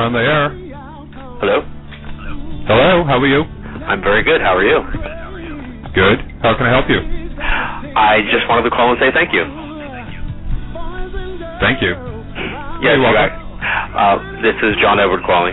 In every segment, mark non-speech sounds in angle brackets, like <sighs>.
You're on the air. Hello. Hello. How are you? I'm very good. How are you? Good. How can I help you? I just wanted to call and say thank you. Thank you. Yes, welcome. got- Uh, this is John Edward calling.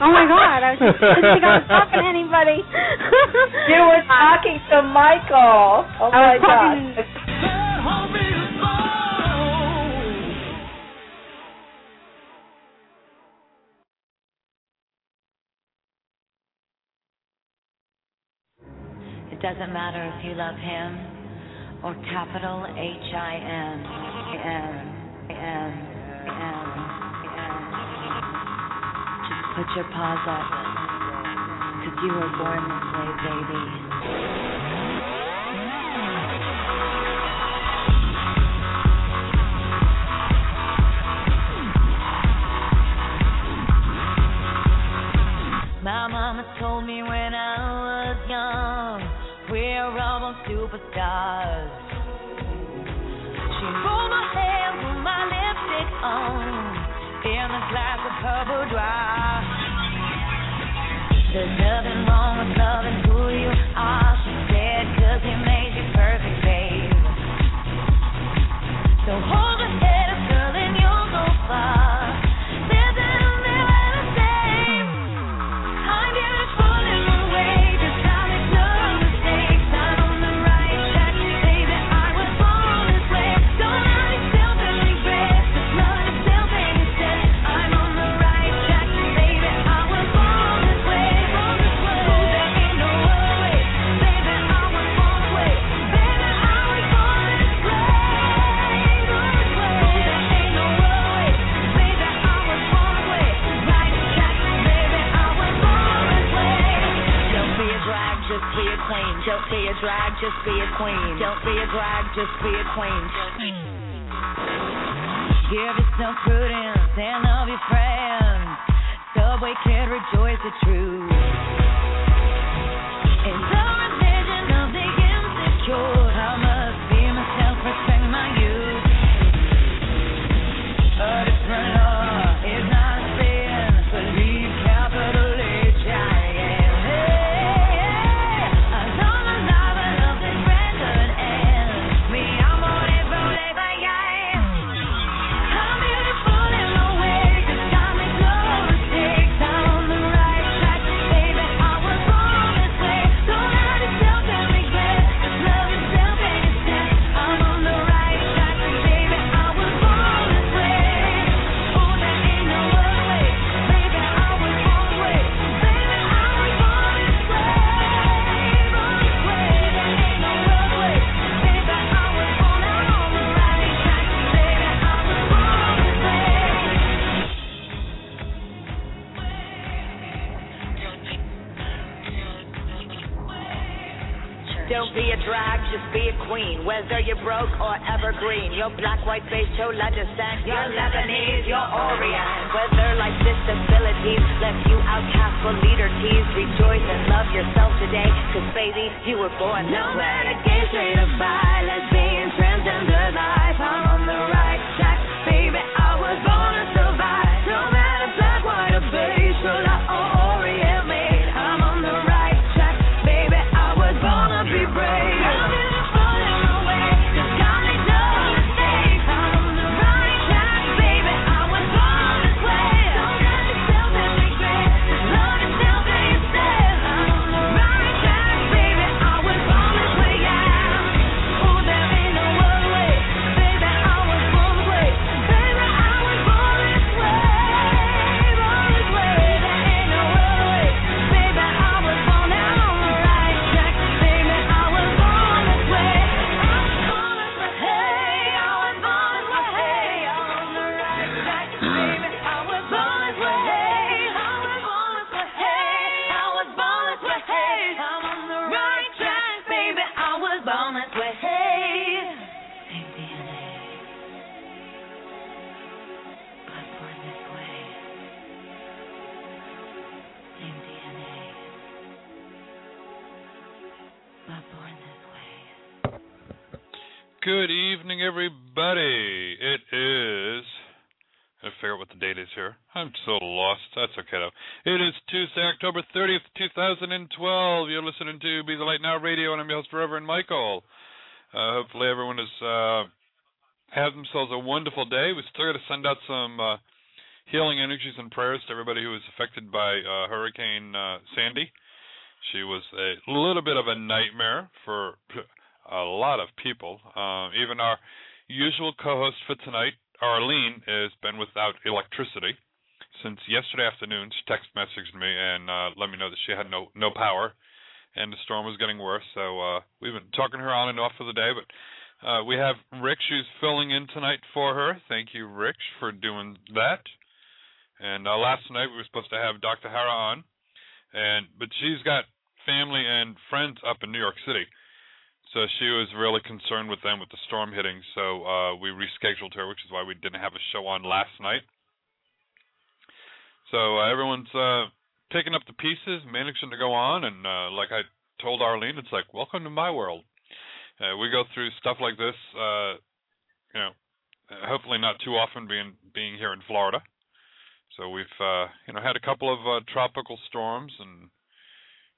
Oh my god, I was just I didn't think I was talking to anybody. <laughs> you were talking to Michael. Oh I my was talking God. It doesn't matter if you love him or capital H I M M M M M. Put your paws up, uh, cause you were born this way, baby. My mama told me when I was young, we're all superstars. She rolled my hair, put my lipstick on, in a glass of her boudoir. There's nothing wrong with loving Don't be a drag, just be a queen. Don't be a drag, just be a queen. Give yourself prudence and love your friends. Subway kid, rejoice the truth. In the religion of the insecure, queen. Whether you're broke or evergreen, your black, white, beige, chola descent, you're Lebanese, you're Orient. Whether life's disabilities left you outcast for leader tease, rejoice and love yourself today, cause baby, you were born this no way. No matter gay, straight or bi, lesbian, transgender life, I'm 2012. You're listening to Be the Light Now Radio, and I'm your host, Reverend Michael. Uh, hopefully, everyone has uh, had themselves a wonderful day. We still got to send out some uh, healing energies and prayers to everybody who was affected by uh, Hurricane uh, Sandy. She was a little bit of a nightmare for <laughs> a lot of people. Uh, even our usual co-host for tonight, Arlene, has been without electricity since yesterday afternoon. She text messaged me and uh, let me know that she had no no power, and the storm was getting worse. So uh, we've been talking her on and off for the day, but. Uh, we have Rick. who's filling in tonight for her. Thank you, Rick, for doing that. And uh, last night we were supposed to have Dr. Hara on, and but she's got family and friends up in New York City, so she was really concerned with them with the storm hitting. So uh, we rescheduled her, which is why we didn't have a show on last night. So uh, everyone's uh, picking up the pieces, managing to go on, and uh, like I told Arlene, it's like welcome to my world. Uh, we go through stuff like this, uh, you know, hopefully not too often being being here in Florida. So we've uh, you know had a couple of uh, tropical storms, and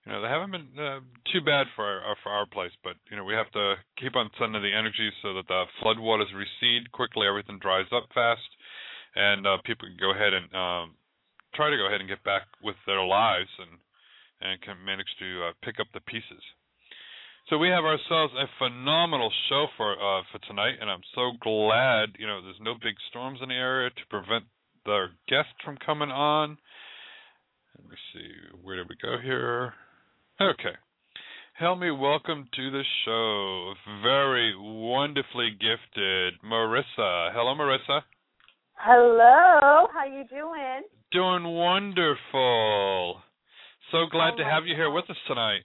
you know they haven't been uh, too bad for our for our place. But you know we have to keep on sending the energy so that the floodwaters recede quickly, everything dries up fast, and uh, people can go ahead and um, try to go ahead and get back with their lives and and can manage to uh, pick up the pieces. So we have ourselves a phenomenal show for uh, for tonight, and I'm so glad. You know, there's no big storms in the area to prevent the guest from coming on. Let me see, where did we go here? Okay. Help me welcome to the show, very wonderfully gifted Marissa. Hello, Marissa. Hello, how you doing? Doing wonderful. So glad Oh to have you here with us tonight.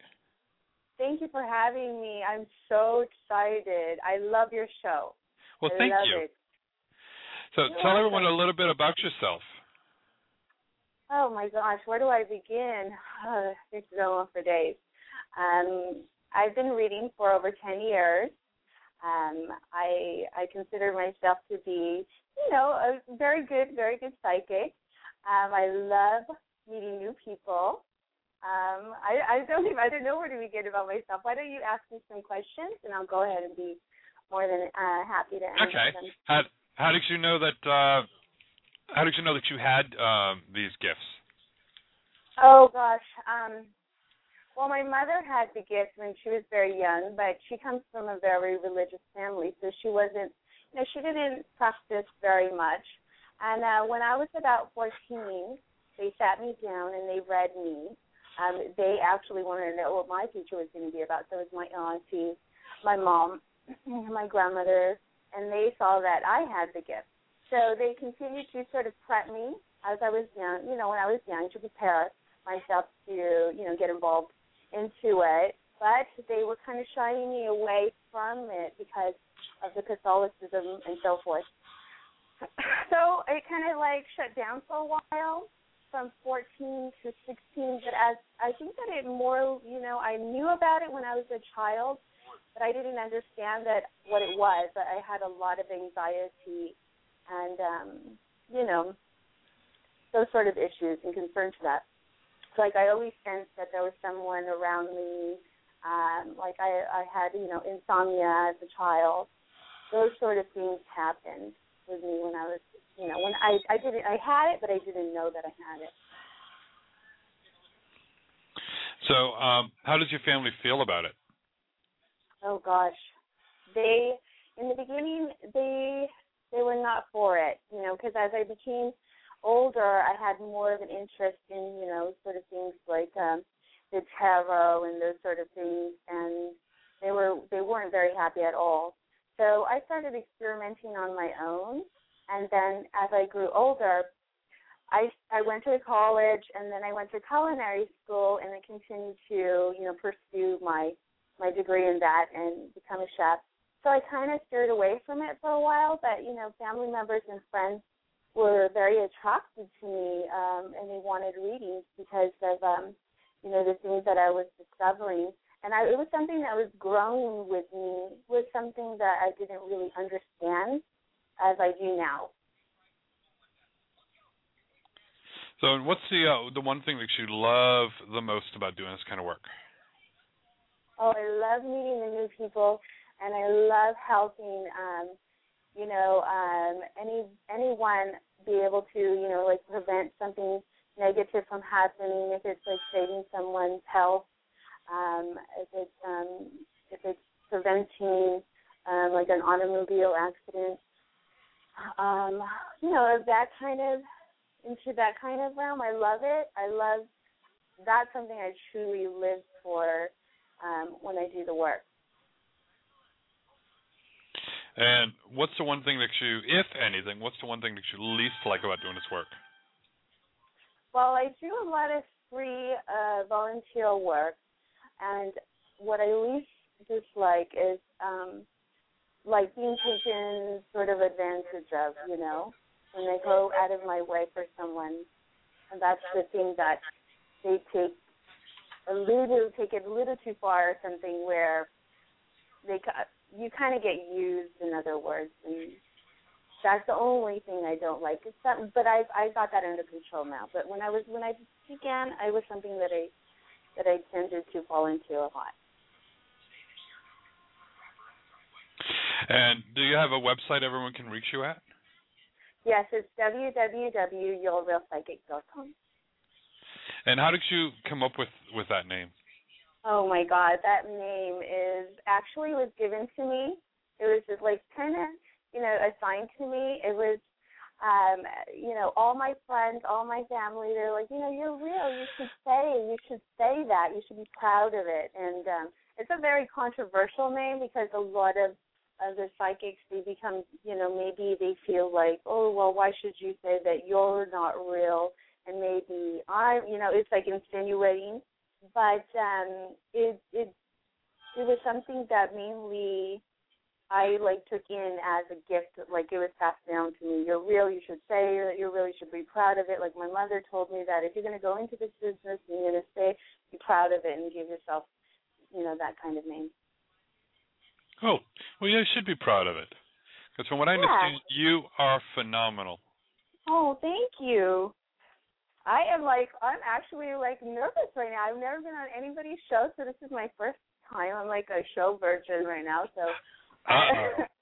Thank you for having me. I'm so excited. I love your show. Well, I thank you. It. So You're tell everyone a little bit about yourself. Oh my gosh, where do I begin? Oh, this is go on for days. Um, I've been reading for over ten years. Um, I I consider myself to be, you know, a very good, very good psychic. Um, I love meeting new people. Um, I, I don't even I don't know where to begin about myself. Why don't you ask me some questions and I'll go ahead and be more than uh, happy to answer Okay. them. How how did you know that? uh How did you know that you had um, these gifts? Oh gosh. Um well my mother had the gift when she was very young, but she comes from a very religious family, so she wasn't you know, she didn't practice very much. And uh when I was about fourteen, they sat me down and they read me. Um, they actually wanted to know what my future was gonna be about. So it was my auntie, my mom, my grandmother, and they saw that I had the gift. So they continued to sort of prep me as I was young, you know, when I was young to prepare myself to, you know, get involved into it. But they were kind of shying me away from it because of the Catholicism and so forth. <laughs> So it kind of like shut down for a while from 14 to 16. But as I think that it more, you know, I knew about it when I was a child, but I didn't understand that what it was. I had a lot of anxiety and, um, you know, those sort of issues and concerns to that like I always sensed that there was someone around me. Um, like I, I had, you know, insomnia as a child. Those sort of things happened with me when I was, you know, when I, I didn't, I had it, but I didn't know that I had it. So, um, how does your family feel about it? Oh gosh, they in the beginning they they were not for it, you know, because as I became older, I had more of an interest in, you know, sort of things like um, the tarot and those sort of things, and they were they weren't very happy at all. So I started experimenting on my own, and then as I grew older, I I went to college, and then I went to culinary school, and I continued to, you know, pursue my my degree in that and become a chef. So I kind of steered away from it for a while, but you know, family members and friends were very attracted to me, um, and they wanted readings because of um, you know the things that I was discovering. And I, it was something that was growing with me. It was something that I didn't really understand as I do now. So, what's the uh, the one thing that you love the most about doing this kind of work? Oh, I love meeting the new people, and I love helping. Um, you know, um, any anyone be able to, you know, like prevent something negative from happening. If it's like saving someone's health, um, if it's um, if it's preventing um, like an automobile accident, um, you know, that kind of into that kind of realm. I love it. I love that's something I truly live for um, when I do the work. And what's the one thing that you, if anything, what's the one thing that you least like about doing this work? Well, I do a lot of free uh, volunteer work, and what I least dislike is um, like being taken sort of advantage of. You know, when they go out of my way for someone, and that's the thing that they take a little, take it a little too far, or something where they you kind of get used, in other words, and that's the only thing I don't like. It's something, but I I got that under control now. But when I was when I began, I was something that I that I tended to fall into a lot. And do you have a website everyone can reach you at? Yes, it's www.yourrealpsychic.com. And how did you come up with with that name? Oh my God, that name is actually was given to me. It was just like kind of you know assigned to me. It was um you know all my friends, all my family. They're like you know you're real. You should say you should say that. You should be proud of it. And um it's a very controversial name because a lot of of the psychics they become you know maybe they feel like oh well why should you say that you're not real and maybe I'm, you know it's like insinuating but um it it it was something that mainly I like took in as a gift, like it was passed down to me. You're real. You should say that you're real. Should be proud of it. Like my mother told me that if you're going to go into this business and you're going to stay, be proud of it and give yourself, you know, that kind of name. Oh, well, you should be proud of it. Because from what I Yeah. understand, you are phenomenal. Oh, thank you. I am like I'm actually like nervous right now. I've never been on anybody's show, so this is my first time. I'm like a show virgin right now, so <laughs>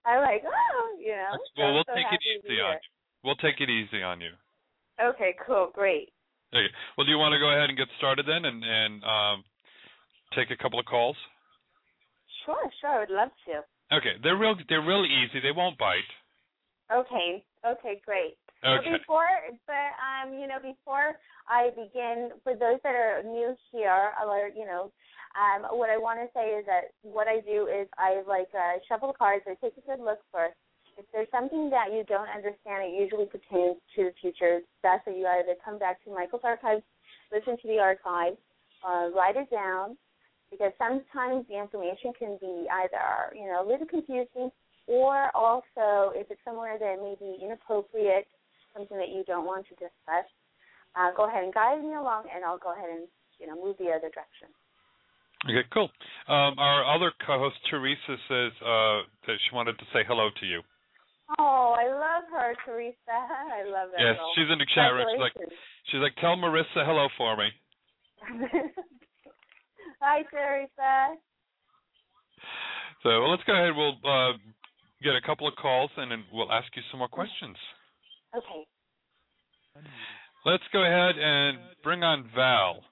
I'm like, oh, you know. well, we'll so take it easy on you. We'll take it easy on you. Okay, cool, great. Okay. Well, do you want to go ahead and get started then, and and um, take a couple of calls? Sure, sure, I would love to. Okay. They're real. They're real easy. They won't bite. Okay, okay, great. Okay. Before, but um, you know, before I begin, for those that are new here, or you know, um, what I want to say is that what I do is I like uh, shuffle the cards. I take a good look first. If there's something that you don't understand, it usually pertains to the future. That's that you either come back to Michael's archives, listen to the archives, uh, write it down, because sometimes the information can be either you know a little confusing, or also if it's somewhere that may be inappropriate, something that you don't want to discuss, uh, go ahead and guide me along, and I'll go ahead and you know move the other direction. Okay. Cool. Um, our other co-host Teresa says uh, that she wanted to say hello to you. Oh, I love her, Teresa. <laughs> I love that Yes, girl. she's in the chat room. She's like, she's like, tell Marissa hello for me. <laughs> Hi, Teresa. So well, let's go ahead. We'll uh, get a couple of calls, and then we'll ask you some more questions. Okay. Let's go ahead and bring on Val.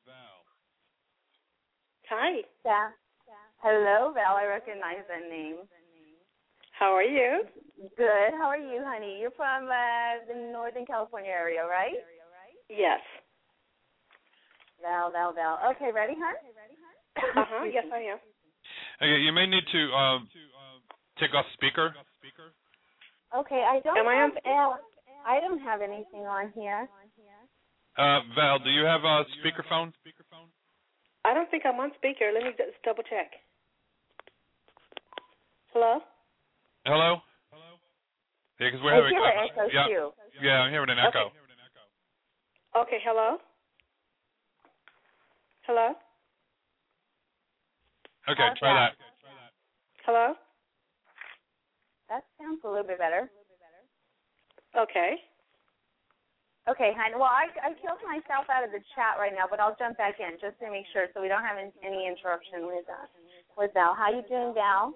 Hi. Yeah. Hello, Val. I recognize that name. How are you? Good. How are you, honey? You're from uh, the Northern California area, right? Yes. Val, Val, Val. Okay, ready, hon? Uh huh. yes, I am. Okay, you may need to um, take off speaker. Okay, I don't Am I on have Al- I don't have anything on here. Uh, Val, do you have a speakerphone? I don't think I'm on speaker. Let me just double check. Hello. Hello. Yeah, because we're I having hear an echo yeah, too. yeah, I'm hearing an echo. Okay. Hello. Hello. Okay, How's try that. Hello. That sounds a little bit better. Okay. Okay, hon. Well, I I killed myself out of the chat right now, but I'll jump back in just to make sure so we don't have any, interruption with uh, with Val. How you doing, Val?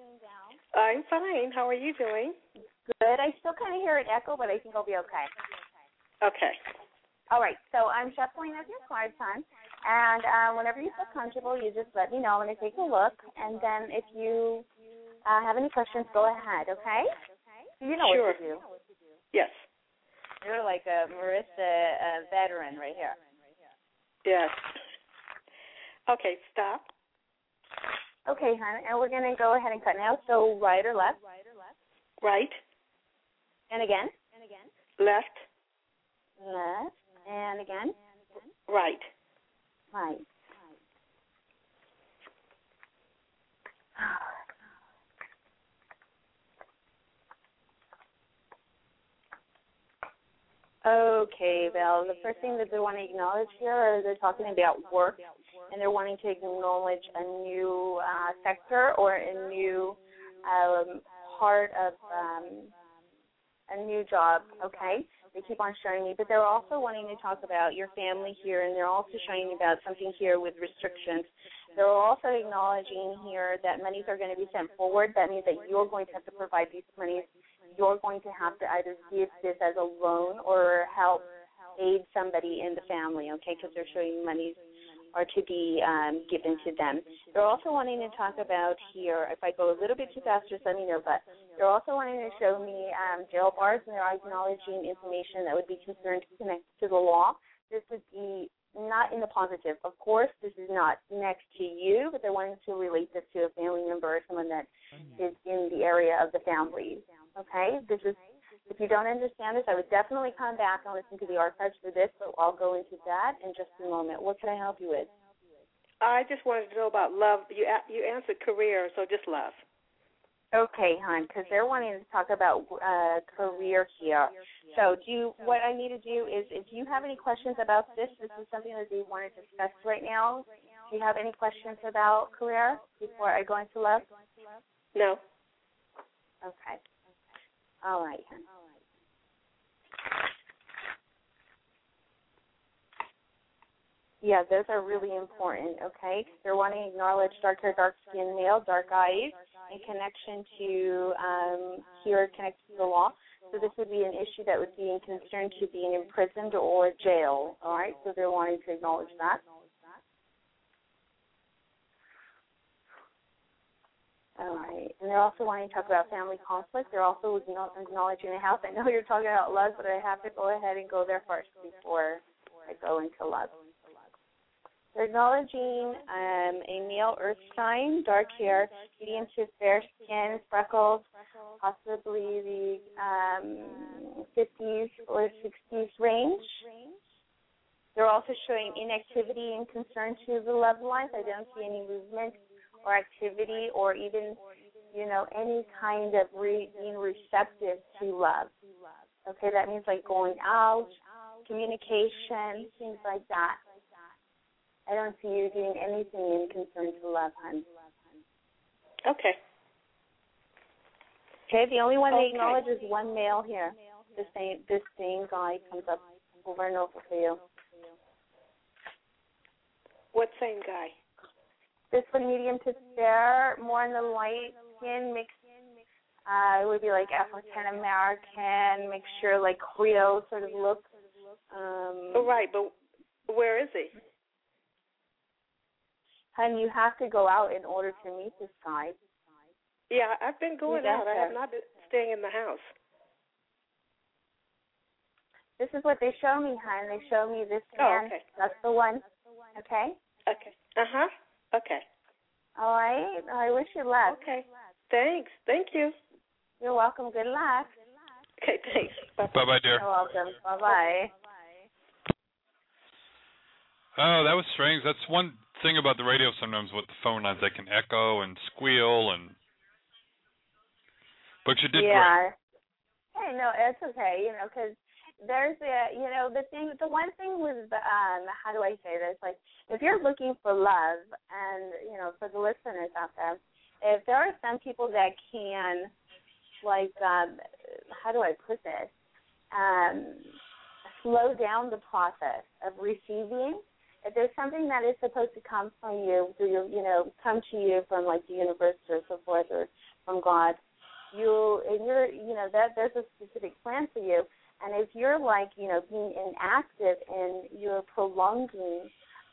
I'm fine. How are you doing? Good. I still kind of hear an echo, but I think I'll be okay. Okay. All right. So I'm shuffling up your cards, hon. And uh, whenever you feel comfortable, you just let me know and I take a look. And then if you uh, have any questions, go ahead. Okay? You know Sure. what to do. Yes. You're like a Marissa uh, veteran right here. Yes. Okay. Stop. Okay, hon. And we're gonna go ahead and cut now. So right or left? Right. Or left? Right. And again. And again? Left. Left. And again. Right. Right. <sighs> <sighs> <sighs> Right. Okay, Val. The first thing that they want to acknowledge here is they're talking about work, and they're wanting to acknowledge a new uh, sector or a new um, part of um, a new job. Okay, they keep on showing me, but they're also wanting to talk about your family here, and they're also showing about something here with restrictions. They're also acknowledging here that monies are going to be sent forward. That means that you're going to have to provide these monies. You're going to have to either give this as a loan or help aid somebody in the family, okay? Because they're showing monies are to be um, given to them. They're also wanting to talk about here, if I go a little bit too fast, just let me know, but they're also wanting to show me um, jail bars, and they're acknowledging information that would be concerned to connect to the law. This would be not in the positive. Of course, this is not next to you, but they're wanting to relate this to a family member or someone that mm-hmm. is in the area of the family. Okay? This is if you don't understand this, I would definitely come back and listen to the archives for this, but I'll go into that in just a moment. What can I help you with? I just wanted to know about love. You you answered career, so just love. Okay, hon, because they're wanting to talk about uh, career here. So, do you, what I need to do is, if you have any questions about this, this is something that they want to discuss right now. Do you have any questions about career before I go into love? No. Okay. All right, hon. Yeah, those are really important, okay? They're wanting to acknowledge dark hair, dark skin male, dark eyes, in connection to um, here connected to the law. So this would be an issue that would be in concern to being imprisoned or jail, all right? So they're wanting to acknowledge that. All right. And they're also wanting to talk about family conflict. They're also acknowledging the house. I know you're talking about love, but I have to go ahead and go there first before I go into love. They're acknowledging um, a male earth sign, dark hair, medium to fair skin, freckles, possibly the um, 50s or 60s range. They're also showing inactivity and concern to the love life. I don't see any movement or activity or even, you know, any kind of re- being receptive to love. Okay, that means like going out, communication, things like that. I don't see you doing anything in concern to love, hon. Okay. Okay, the only one they Okay. acknowledge is one male here. The same this same guy comes up over and over for you. What same guy? This one medium to fair, more in the light skin mixed uh it would be like African American, mixture like Creole sort of look. Um Oh, right, but where is he? Hun, you have to go out in order to meet this guy. Yeah, I've been going You out. I have not been staying in the house. This is what they show me, hon. They show me this Oh, man. okay. That's the one. Okay? Okay. Uh huh. Okay. All right. I wish you luck. Okay. Thanks. Thank you. You're welcome. Good luck. Okay. Thanks. Bye. Bye bye, dear. You're welcome. Bye bye. Oh, that was strange. That's one thing about the radio sometimes with the phone lines. They can echo and squeal and. But you did great. yeah. Hey, no, it's okay. You know, because there's a, you know, the thing, the one thing with, um, how do I say this? Like, if you're looking for love, and you know, for the listeners out there, if there are some people that can, like, um, how do I put this? Um, slow down the process of receiving. If there's something that is supposed to come from you, through your, you know, come to you from like the universe or so forth, or from God, you and you're you know that there's a specific plan for you. And if you're like you know being inactive and you're prolonging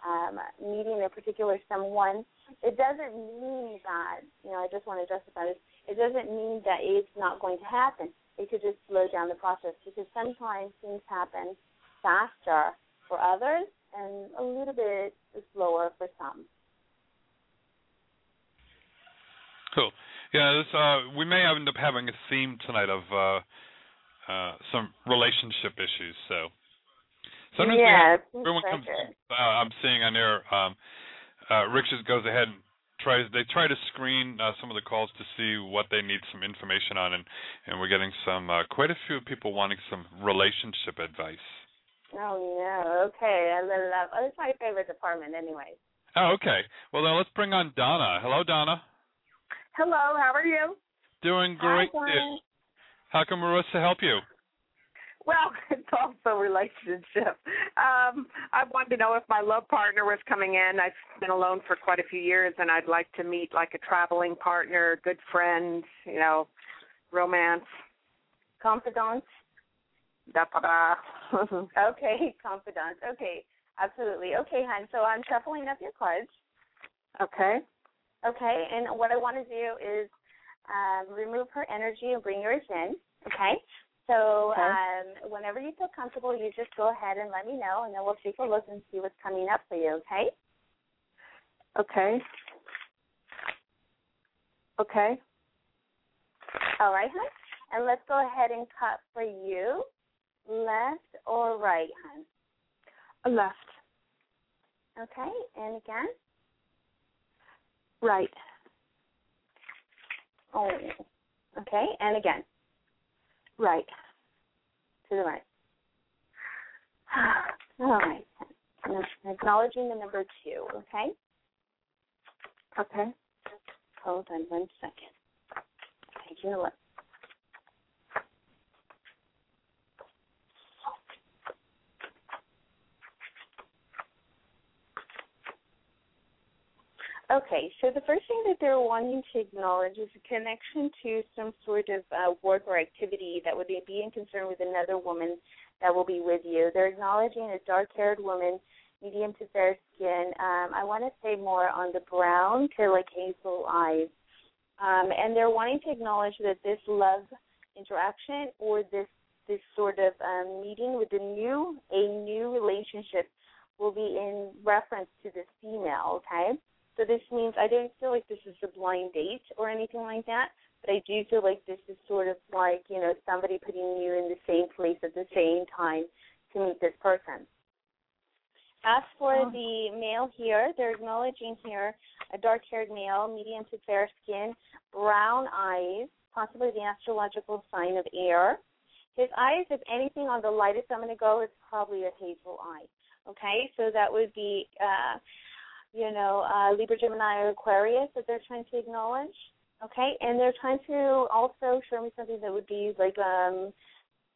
um meeting a particular someone it doesn't mean that you know i just want to justify this it doesn't mean that it's not going to happen. It could just slow down the process because sometimes things happen faster for others and a little bit slower for some Cool. Yeah, this uh we may end up having a theme tonight of uh uh some relationship issues, so sometimes we yeah have, everyone comes uh, I'm seeing on there um uh Rick just goes ahead and tries they try to screen uh, some of the calls to see what they need some information on and and we're getting some uh, quite a few people wanting some relationship advice. Oh no okay i love oh it's my favorite department anyway Oh, okay. Well then let's bring on Donna. Hello Donna. Hello, how are you? Doing great. Donna. dear. How can Marissa help you? Well, <laughs> it's also relationship. Um, I wanted to know if my love partner was coming in. I've been alone for quite a few years, and I'd like to meet like a traveling partner, good friend, you know, romance. confidant Da <laughs> okay <laughs> confidant okay absolutely okay hon so i'm shuffling up your cards okay. okay and what i want to do is um, remove her energy and bring yours in okay so Okay. um, whenever you feel comfortable you just go ahead and let me know and then we'll take a look and see what's coming up for you okay Okay. Okay. all right hon and let's go ahead and cut for you left or right hon left. okay and again Right. Oh. Okay, and again. Right. To the right. <sighs> All right. Acknowledging the number two, okay? Okay. Hold on one second. Okay, you know what? Okay, so the first thing that they're wanting to acknowledge is a connection to some sort of uh, work or activity that would be in concern with another woman that will be with you. They're acknowledging a dark-haired woman, medium to fair skin. Um, I want to say more on the brown to like hazel eyes, um, and they're wanting to acknowledge that this love interaction or this this sort of um, meeting with a new a new relationship will be in reference to this female. Okay. So this means I don't feel like this is a blind date or anything like that, but I do feel like this is sort of like, you know, somebody putting you in the same place at the same time to meet this person. As for Oh. the male here, they're acknowledging here a dark haired male, medium to fair skin, brown eyes, possibly the astrological sign of air. His eyes, if anything on the lightest I'm going to go, is probably a hazel eye. Okay, so that would be uh, you know, uh, Libra, Gemini, or Aquarius that they're trying to acknowledge. Okay, and they're trying to also show me something that would be like um,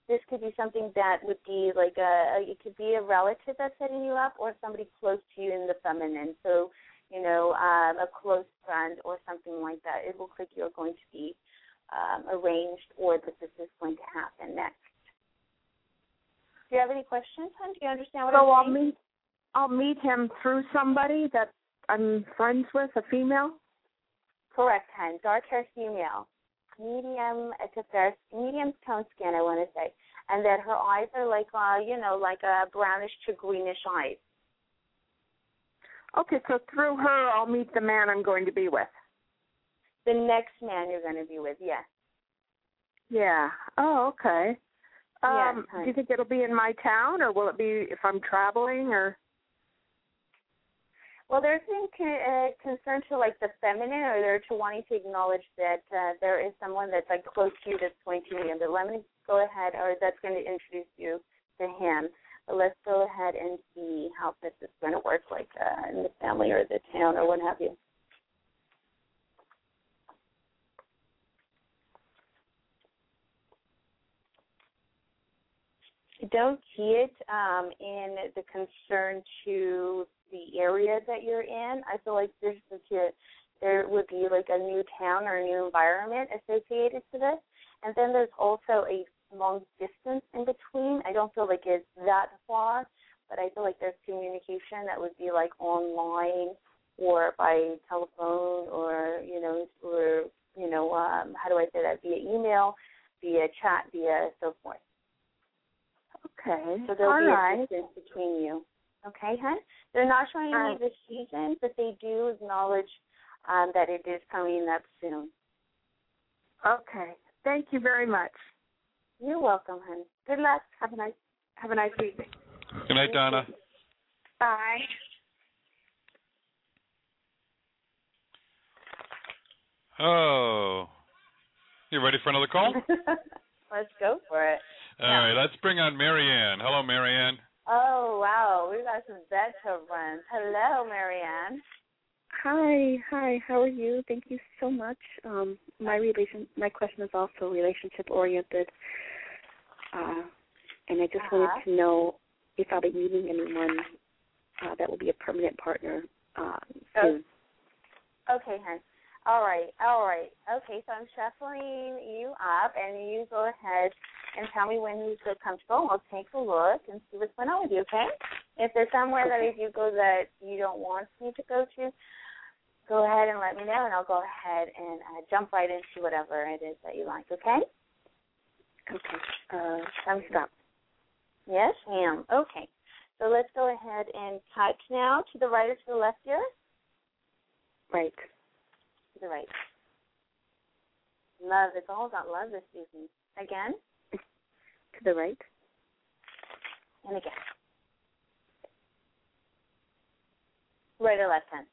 this could be something that would be like a it could be a relative that's setting you up, or somebody close to you in the feminine. So, you know, um, a close friend or something like that. It looks like you're going to be um, arranged, or that this is going to happen next. Do you have any questions, hon? Do you understand what So I'm saying? I'll meet him through somebody that I'm friends with, a female. Correct, hon. Dark hair female. Medium to fair, medium tone skin, I want to say. And that her eyes are like, uh, you know, like a brownish to greenish eyes. Okay, so through her I'll meet the man I'm going to be with. The next man you're going to be with, yes. Yeah. Oh, okay. Yes, Um, honey. do you think it'll be in my town, or will it be if I'm traveling, or? Well, there's been con- uh, concern to like the feminine, or they're to wanting to acknowledge that uh, there is someone that's like close to you that's going to him. But let me go ahead, or that's going to introduce you to him. But let's go ahead and see how this is going to work, like uh, in the family or the town or what have you. I don't see it um, in the concern to the area that you're in. I feel like there's such a, there would be like a new town or a new environment associated to this. And then there's also a long distance in between. I don't feel like it's that far, but I feel like there's communication that would be like online or by telephone or, you know, or, you know, um, how do I say that, via email, via chat, via so forth. Okay. So there'll All be right. a distance between you. Okay, hun. They're not showing All me the season, but they do acknowledge um, that it is coming up soon. Okay. Thank you very much. You're welcome, hun. Good luck. Have a nice have a nice evening. Good night, Donna. Bye. Oh. You ready for another call? <laughs> Let's go for it. All right, let's bring on Marianne. Hello, Marianne. Oh, wow. We've got some run. Hello, Marianne. Hi, hi. How are you? Thank you so much. Um, my relation, my question is also relationship oriented, uh, and I just Uh-huh. wanted to know if I'll be meeting anyone uh, that will be a permanent partner uh, soon. Okay, hon. All right, all right. Okay, so I'm shuffling you up, and you go ahead and tell me when you feel comfortable. I'll take a look and see what's going on with you, okay? If there's somewhere that if you go that you don't want me to go to, go ahead and let me know, and I'll go ahead and uh, jump right into whatever it is that you like, okay? Okay. Uh, Thumbs up. Yes, ma'am. Okay. So let's go ahead and cut now to the right or to the left here? right. To the right. Love. It's all about love this season. Again To the right. and again. Right or left hand?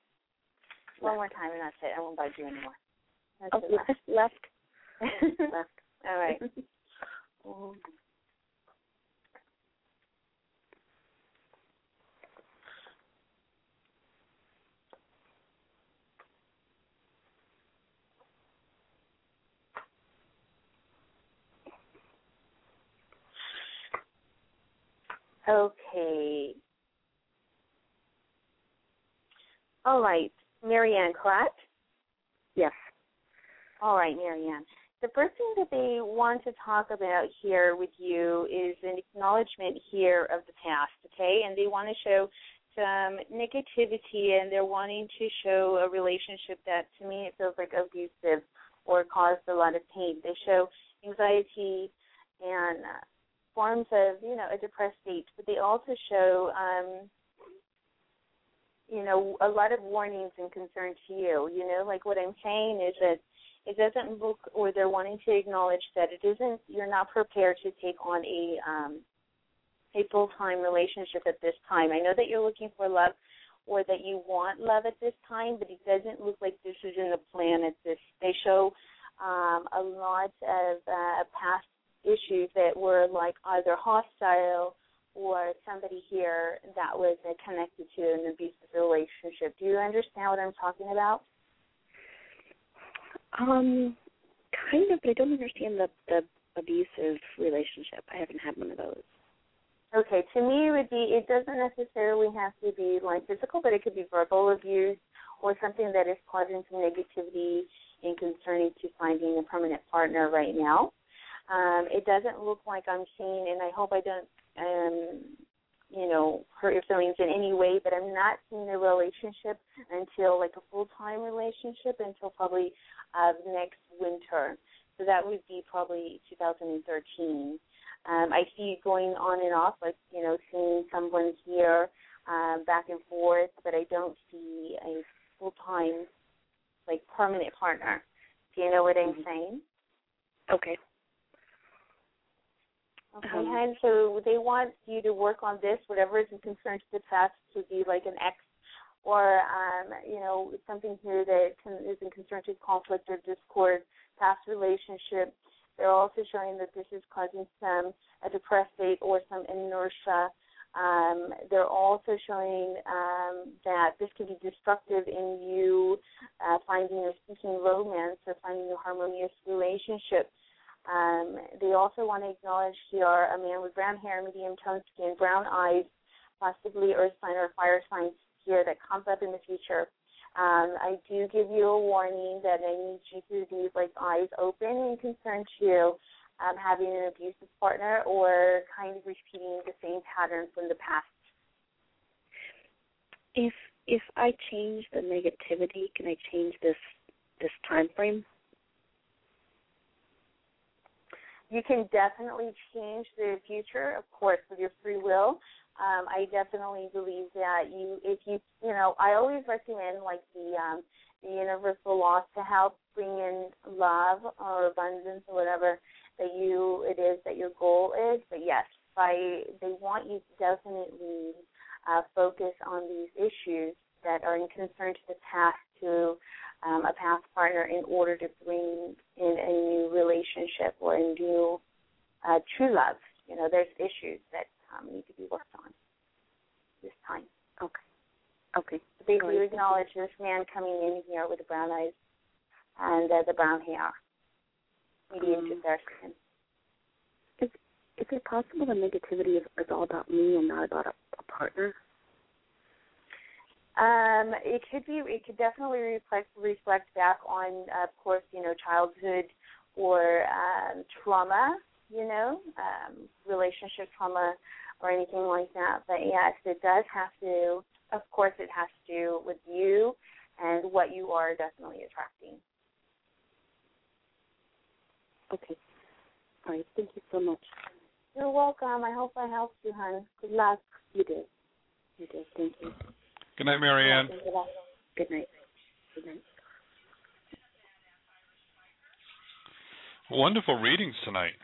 One more time and that's it. I won't bug you anymore. That's Oh, <laughs> left, left, <laughs> left. left. All right. <laughs> Okay. All right. Marianne, correct? Yes. All right, Marianne. The first thing that they want to talk about here with you is an acknowledgement here of the past, okay? And they want to show some negativity and they're wanting to show a relationship that to me it feels like abusive or caused a lot of pain. They show anxiety and uh, forms of, you know, a depressed state, but they also show um you know, a lot of warnings and concern to you. You know, like what I'm saying is that it doesn't look, or they're wanting to acknowledge that it isn't. You're not prepared to take on a um, a full time relationship at this time. I know that you're looking for love, or that you want love at this time, but it doesn't look like this is in the plan. At this, they show um, a lot of uh, past issues that were like either hostile or somebody here that was uh, connected to an abusive relationship. Do you understand what I'm talking about? Um, kind of, but I don't understand the the abusive relationship. I haven't had one of those. Okay, to me it would be it doesn't necessarily have to be like physical, but it could be verbal abuse or something that is causing some negativity and concerning to finding a permanent partner right now. Um, it doesn't look like I'm seeing, and I hope I don't, um, you know, hurt your feelings in any way. But I'm not seeing a relationship until like a full time relationship until probably uh, next winter. So that would be probably 2013. Um, I see it going on and off, like you know, seeing someone here um, back and forth, but I don't see a full time, like permanent partner. Do you know what I'm saying? Okay. Okay, Um, and so they want you to work on this, whatever is in concern to the past, to be like an ex or um, you know something here that can, is in concern to conflict or discord, past relationship. They're also showing that this is causing some a depressed state or some inertia. Um, they're also showing um, that this can be destructive in you uh, finding or seeking romance or finding a harmonious relationship. Um, they also want to acknowledge here a man with brown hair, medium toned skin, brown eyes, possibly earth sign or fire sign here that comes up in the future. Um, I do give you a warning that I need you to be like eyes open and concerned to um, having an abusive partner or kind of repeating the same pattern from the past. If if I change the negativity, can I change this this time frame? You can definitely change the future, of course, with your free will. Um, I definitely believe that you, if you, you know, I always recommend like the um, the universal laws to help bring in love or abundance or whatever that you it is that your goal is. But yes, by they want you to definitely uh, focus on these issues that are in concern to the past to um, a past partner in order to bring in a new relationship or a new uh, true love. You know, there's issues that um, need to be worked on this time. Okay. Okay. They do acknowledge this man coming in here with the brown eyes and uh, the brown hair, medium to Um, fair skin. Is is it possible the negativity is, is all about me and not about a, a partner? Um, it could be. It could definitely reflect reflect back on, of course, you know, childhood or um, trauma. You know, um, relationship trauma or anything like that. But yes, it does have to. Of course, it has to do with you and what you are definitely attracting. Okay. All right. Thank you so much. You're welcome. I hope I helped you, hon. Good luck. You did. You did. Thank you. Good night, Marianne. Good night. Good night. Wonderful readings tonight.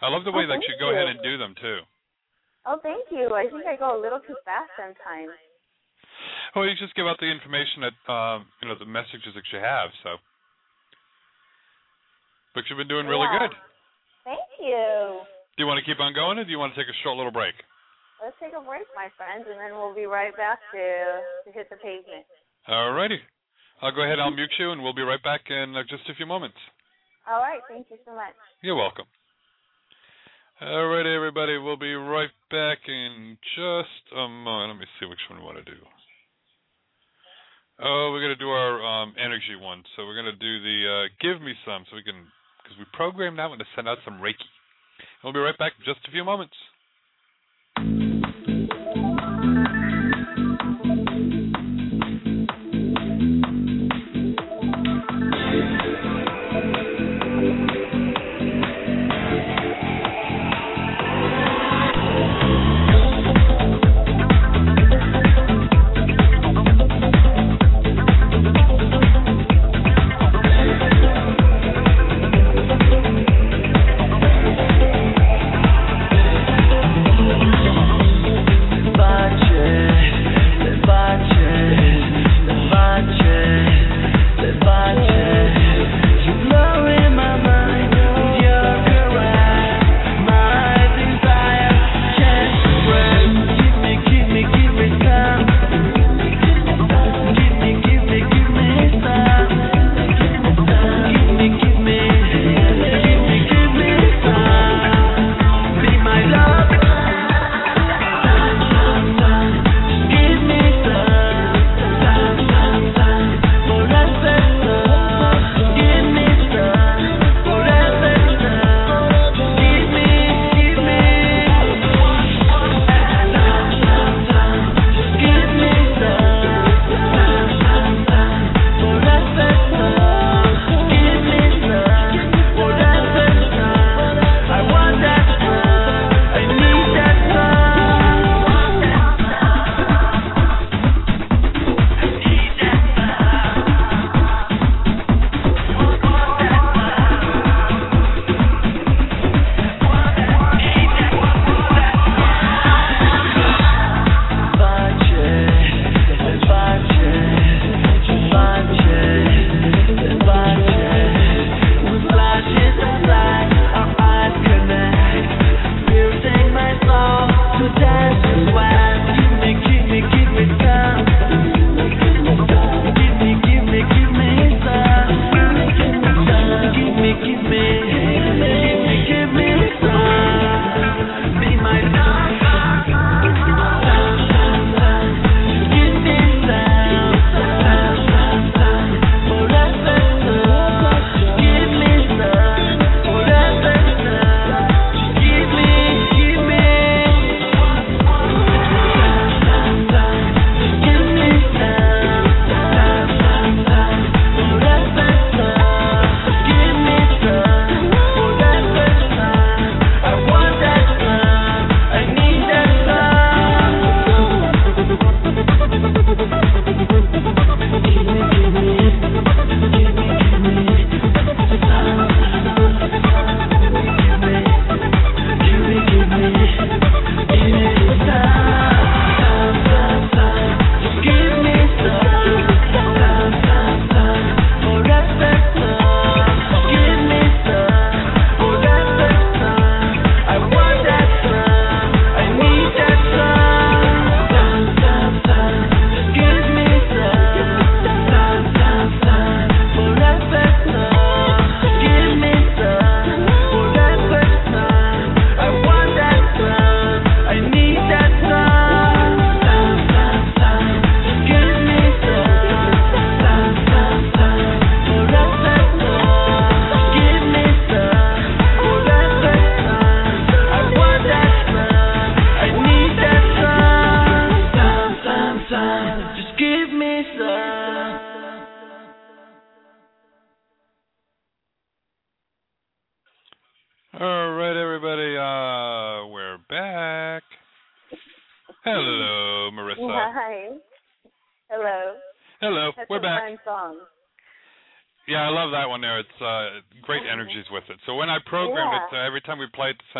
I love the way Oh, that you go ahead and do them too. Oh, thank you. I think I go a little too fast sometimes. Well, you just give out the information that um, you know the messages that you have. So, but you've been doing really Yeah. good. Thank you. Do you want to keep on going, or do you want to take a short little break? Let's take a break, my friends, and then we'll be right back to to hit the pavement. All righty. I'll go ahead. I'll mute you, and we'll be right back in uh, just a few moments. All right. Thank you so much. You're welcome. All right, everybody. We'll be right back in just a moment. Let me see which one we want to do. Oh, we're gonna do our um, energy one. So we're gonna do the uh, give me some, so we can because we programmed that one to send out some Reiki. We'll be right back in just a few moments.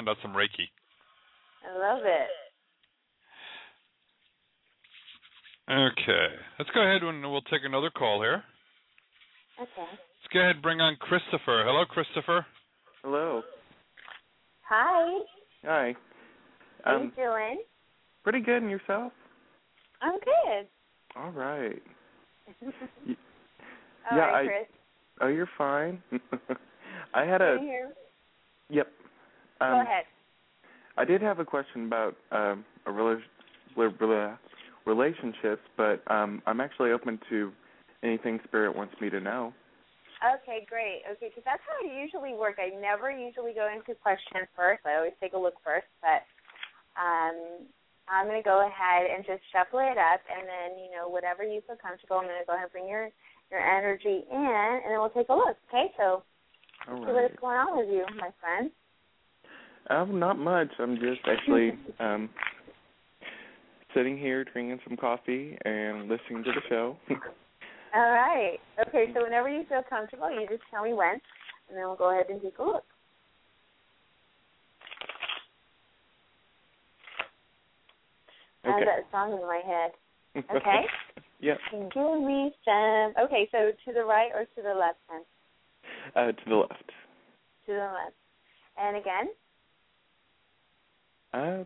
Play it, send out some Reiki. I love it. Okay. Let's go ahead and we'll take another call here. Okay. Let's go ahead and bring on Christopher. Hello, Christopher. Hello. Hi. Hi. How Um, you doing? pretty good, and yourself? I'm good. All right. <laughs> All yeah, right, I. Chris. Oh, you're fine. <laughs> I had a. Yep. Um, Go ahead. I did have a question about um, a rela- rela- rela- relationships, but um, I'm actually open to anything Spirit wants me to know. Okay, great. Okay, because that's how I usually work. I never usually go into questions first. I always take a look first, but um, I'm going to go ahead and just shuffle it up, and then you know whatever you feel comfortable. I'm going to go ahead and bring your your energy in, and then we'll take a look. Okay, so All see what's going on with you, my friend. Um, not much. I'm just actually <laughs> um, sitting here drinking some coffee and listening to the show. <laughs> All right. Okay, so whenever you feel comfortable, you just tell me when, and then we'll go ahead and take a look. Okay. I have that song in my head. <laughs> Okay. yep. Give me some. Okay, so to the right or to the left then? Uh, to the left. To the left. And again? Uh,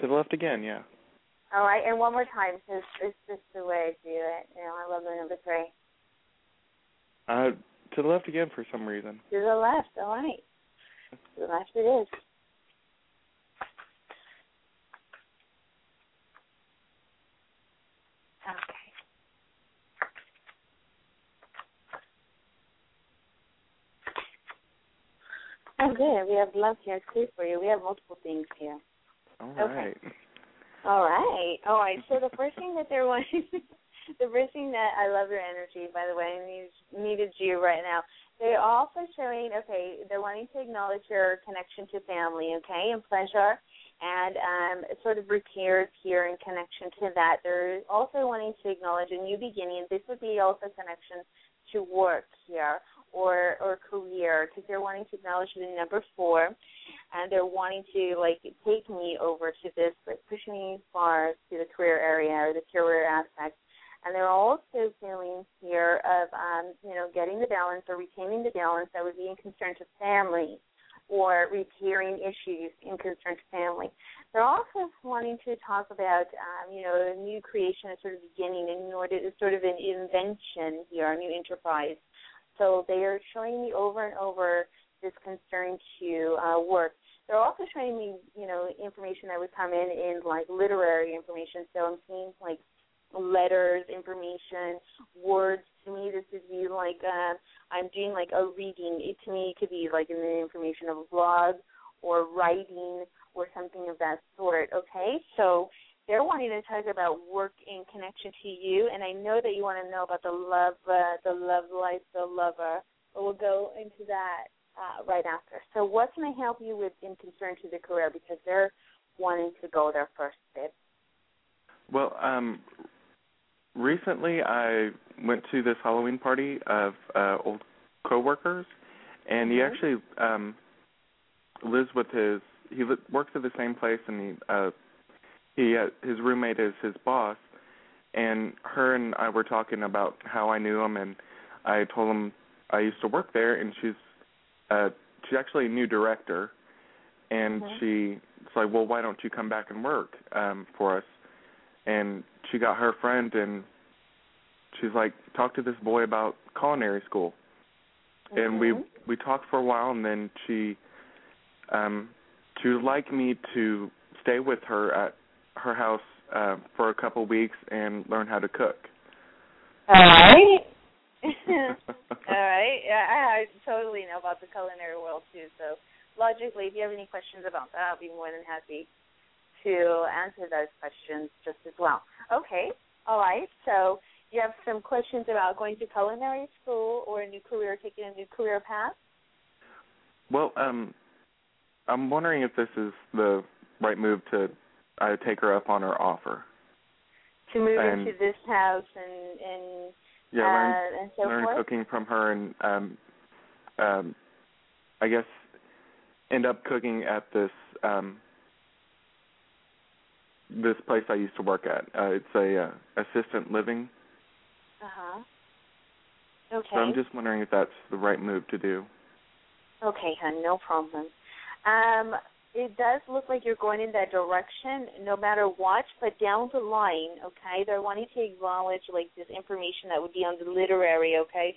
to the left again. Yeah. All right, and one more time, because it's just the way I do it. You know, I love the number three. Uh, to the left again for some reason. To the left, all right. To the left it is. Okay. Oh, good. We have love here too for you. We have multiple things here. All Okay. right. All right. All right. So the first thing that they're <laughs> wanting, the first thing that I love your energy, by the way, I need, needed you right now. They're also showing, okay, they're wanting to acknowledge your connection to family, okay, and pleasure, and um, sort of repairs here in connection to that. They're also wanting to acknowledge a new beginning. This would be also connection to work here or or career because they're wanting to acknowledge the number four and they're wanting to like take me over to this like push me far to the career area or the career aspect and they're also feeling here of um you know getting the balance or retaining the balance that would be in concern to family or repairing issues in concern to family. They're also wanting to talk about, um, you know, a new creation, a sort of beginning, to sort of an invention here, a new enterprise. So they are showing me over and over this concern to uh, work. They're also showing me, you know, information that would come in in like literary information. So I'm seeing like letters, information, words. To me, this would be like uh, I'm doing like a reading. It to me could be like in the information of a blog or writing or something of that sort. Okay, so they're wanting to talk about work in connection to you, and I know that you want to know about the love, uh, the love life, the lover. But we'll go into that uh, right after. So, what can I help you with in concern to the career? Because they're wanting to go there first, babe. Well, um, recently I went to this Halloween party of uh, old coworkers, and he Mhm. actually um, lives with his. He li- works at the same place, and he uh, he uh, his roommate is his boss. And her and I were talking about how I knew him, and I told him I used to work there, and she's uh, she's actually a new director, and Mhm. she it's like, well, why don't you come back and work um, for us? And she got her friend, and she's like, talk to this boy about culinary school. And we Mhm. we talked for a while, and then she um she would like me to stay with her at her house uh, for a couple of weeks and learn how to cook. All right. <laughs> All right. Yeah, I, I totally know about the culinary world too. So logically, if you have any questions about that, I'll be more than happy to answer those questions just as well. Okay. All right. So you have some questions about going to culinary school or a new career, taking a new career path. Well, um, I'm wondering if this is the right move to uh, take her up on her offer. To move And- into this house and and Yeah, uh, learn and so learn forth. cooking from her, and um, um, I guess end up cooking at this um this place I used to work at. Uh, it's a uh, assistant living. Uh huh. Okay. So I'm just wondering if that's the right move to do. Okay, hon, no problem. Um, it does look like you're going in that direction, no matter what. But down the line, okay, they're wanting to acknowledge like this information that would be on the literary, okay.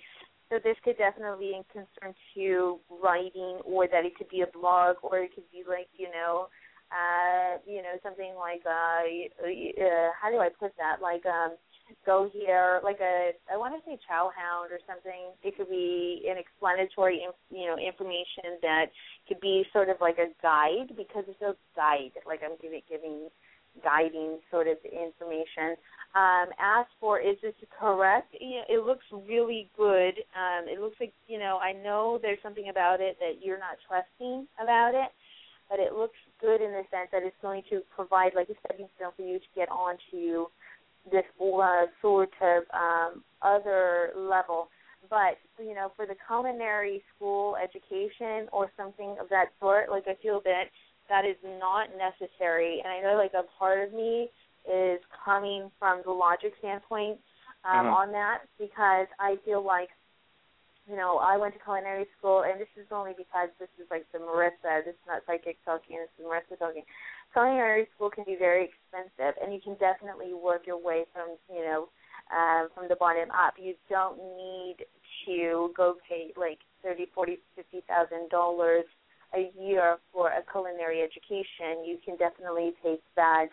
So this could definitely concern to writing, or that it could be a blog, or it could be like you know, uh, you know, something like uh, uh how do I put that? Like um, go here, like a I want to say Chowhound or something. It could be an explanatory, you know, information that could be sort of like a guide because it's a guide. Like I'm giving giving guiding sort of information. Um, as for is this correct? You know, it looks really good. Um, it looks like you know I know there's something about it that you're not trusting about it, but it looks good in the sense that it's going to provide like a stepping stone for you to get onto this uh, sort of um, other level. But you know, for the culinary school education or something of that sort, like I feel that that is not necessary. And I know like a part of me is coming from the logic standpoint um, Uh-huh. on that because I feel like you know, I went to culinary school, and this is only because this is like the Marissa. This is not psychic talking. This is Marissa talking. Culinary school can be very expensive, and you can definitely work your way from you know um, from the bottom up. You don't need to go pay like thirty, forty, fifty thousand dollars a year for a culinary education. You can definitely take that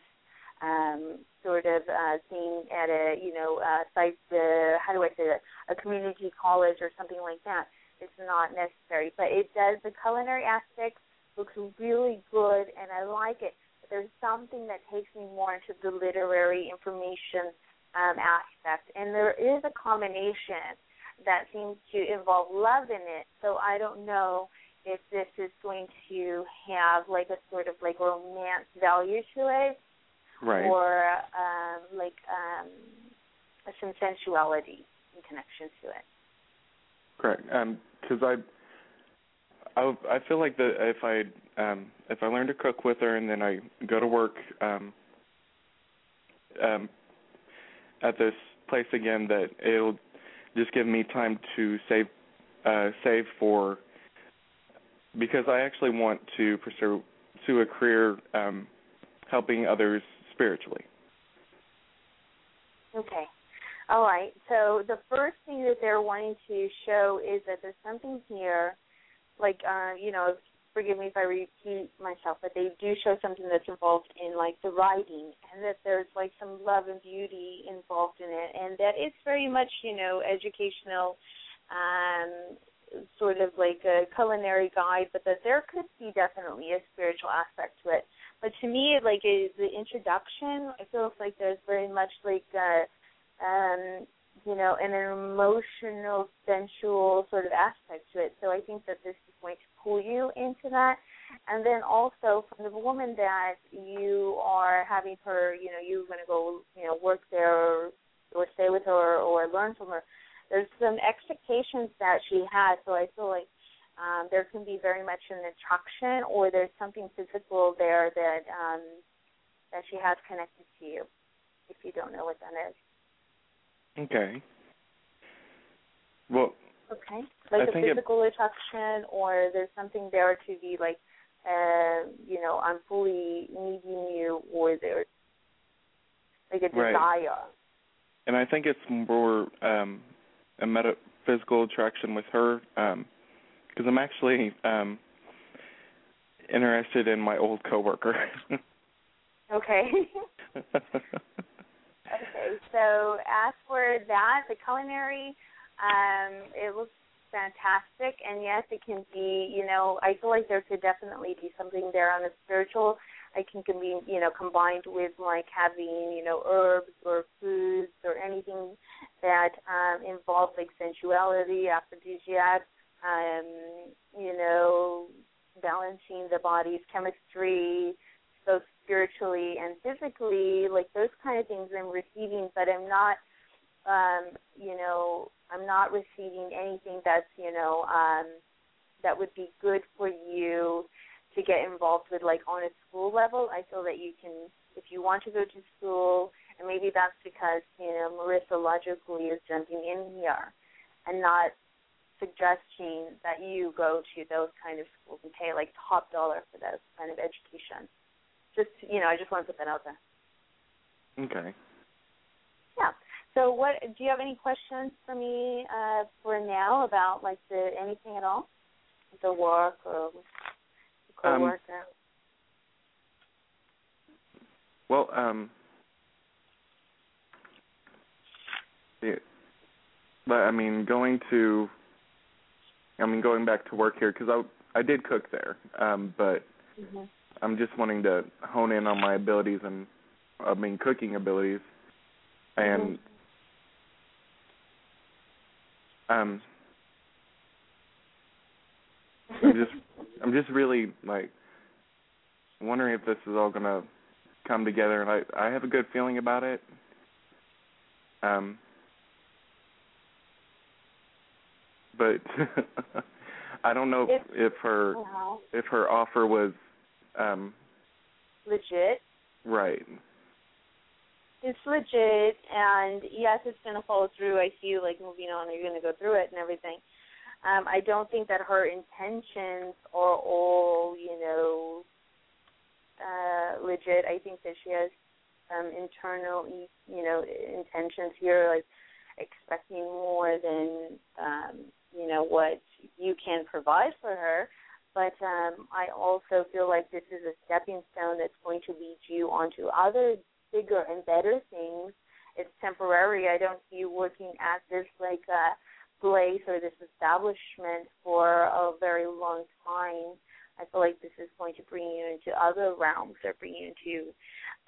um, sort of uh, thing at a you know uh, site. Uh, how do I say that? A community college or something like that. It's not necessary, but it does. The culinary aspect looks really good, and I like it. There's something that takes me more into the literary information um, aspect, and there is a combination that seems to involve love in it. So I don't know if this is going to have like a sort of like romance value to it Right. or um, like um, some sensuality in connection to it. Correct. Um 'cause I, I, I feel like that if I, um, if I learn to cook with her and then I go to work, um, um, at this place again, that it'll just give me time to save, uh, save for, because I actually want to pursue, pursue a career, um, helping others spiritually. Okay. All right. So the first thing that they're wanting to show is that there's something here, like uh, you know, forgive me if I repeat myself, but they do show something that's involved in like the writing, and that there's like some love and beauty involved in it, and that it's very much you know educational, um, sort of like a culinary guide, but that there could be definitely a spiritual aspect to it. But to me, like is the introduction, it feels like there's very much like uh um, you know, an emotional, sensual sort of aspect to it. So I think that this is going to pull you into that. And then also from the woman that you are having her, you know, you're going to go, you know, work there or, or stay with her or learn from her. There's some expectations that she has. So I feel like um, there can be very much an attraction or there's something physical there that um, that she has connected to you. If you don't know what that is. Okay. Well, Okay. Like I a think it- physical attraction, or there's something there to be like, uh, you know, I'm fully needing you, or there's like a desire. Right. and I think it's more um a metaphysical attraction with her um because I'm actually um interested in my old coworker. <laughs> Okay. <laughs> okay. So as for that, the culinary, um, it looks fantastic, and yes, it can be. You know, I feel like there could definitely be something there on the spiritual. I can can be, you know, combined with like having, you know, herbs or foods or anything that um involves like sensuality, aphrodisiac, um, you know, balancing the body's chemistry, both spiritually and physically, like those kind of things I'm receiving, but I'm not um, you know, I'm not receiving anything that's, you know, um that would be good for you to get involved with like on a school level. I feel that you can if you want to go to school, and maybe that's because you know Marissa logically is jumping in here and not suggesting that you go to those kind of schools and pay like top dollar for those kind of education. Just you know, I just want to put that out there. Okay. Yeah. So, what do you have any questions for me uh, for now about like the anything at all, the work or the Um. Well, um, yeah, but I mean, going to, I mean, going back to work here because I I did cook there, um, but hmm I'm just wanting to hone in on my abilities and, I mean, cooking abilities, and um, I'm just I'm just really like wondering if this is all gonna come together, and I I have a good feeling about it. Um, but <laughs> I don't know if, if her if her offer was um legit. right. It's legit, and yes, it's going to follow through. I see you like moving on. You're going to go through it and everything. Um, I don't think that her intentions are all, you know, uh, legit. I think that she has some internal, you know, intentions here, like expecting more than, um, you know, what you can provide for her. But um, I also feel like this is a stepping stone that's going to lead you onto other bigger and better things. It's temporary. I don't see you working at this like uh, place or this establishment for a very long time. I feel like this is going to bring you into other realms or bring you into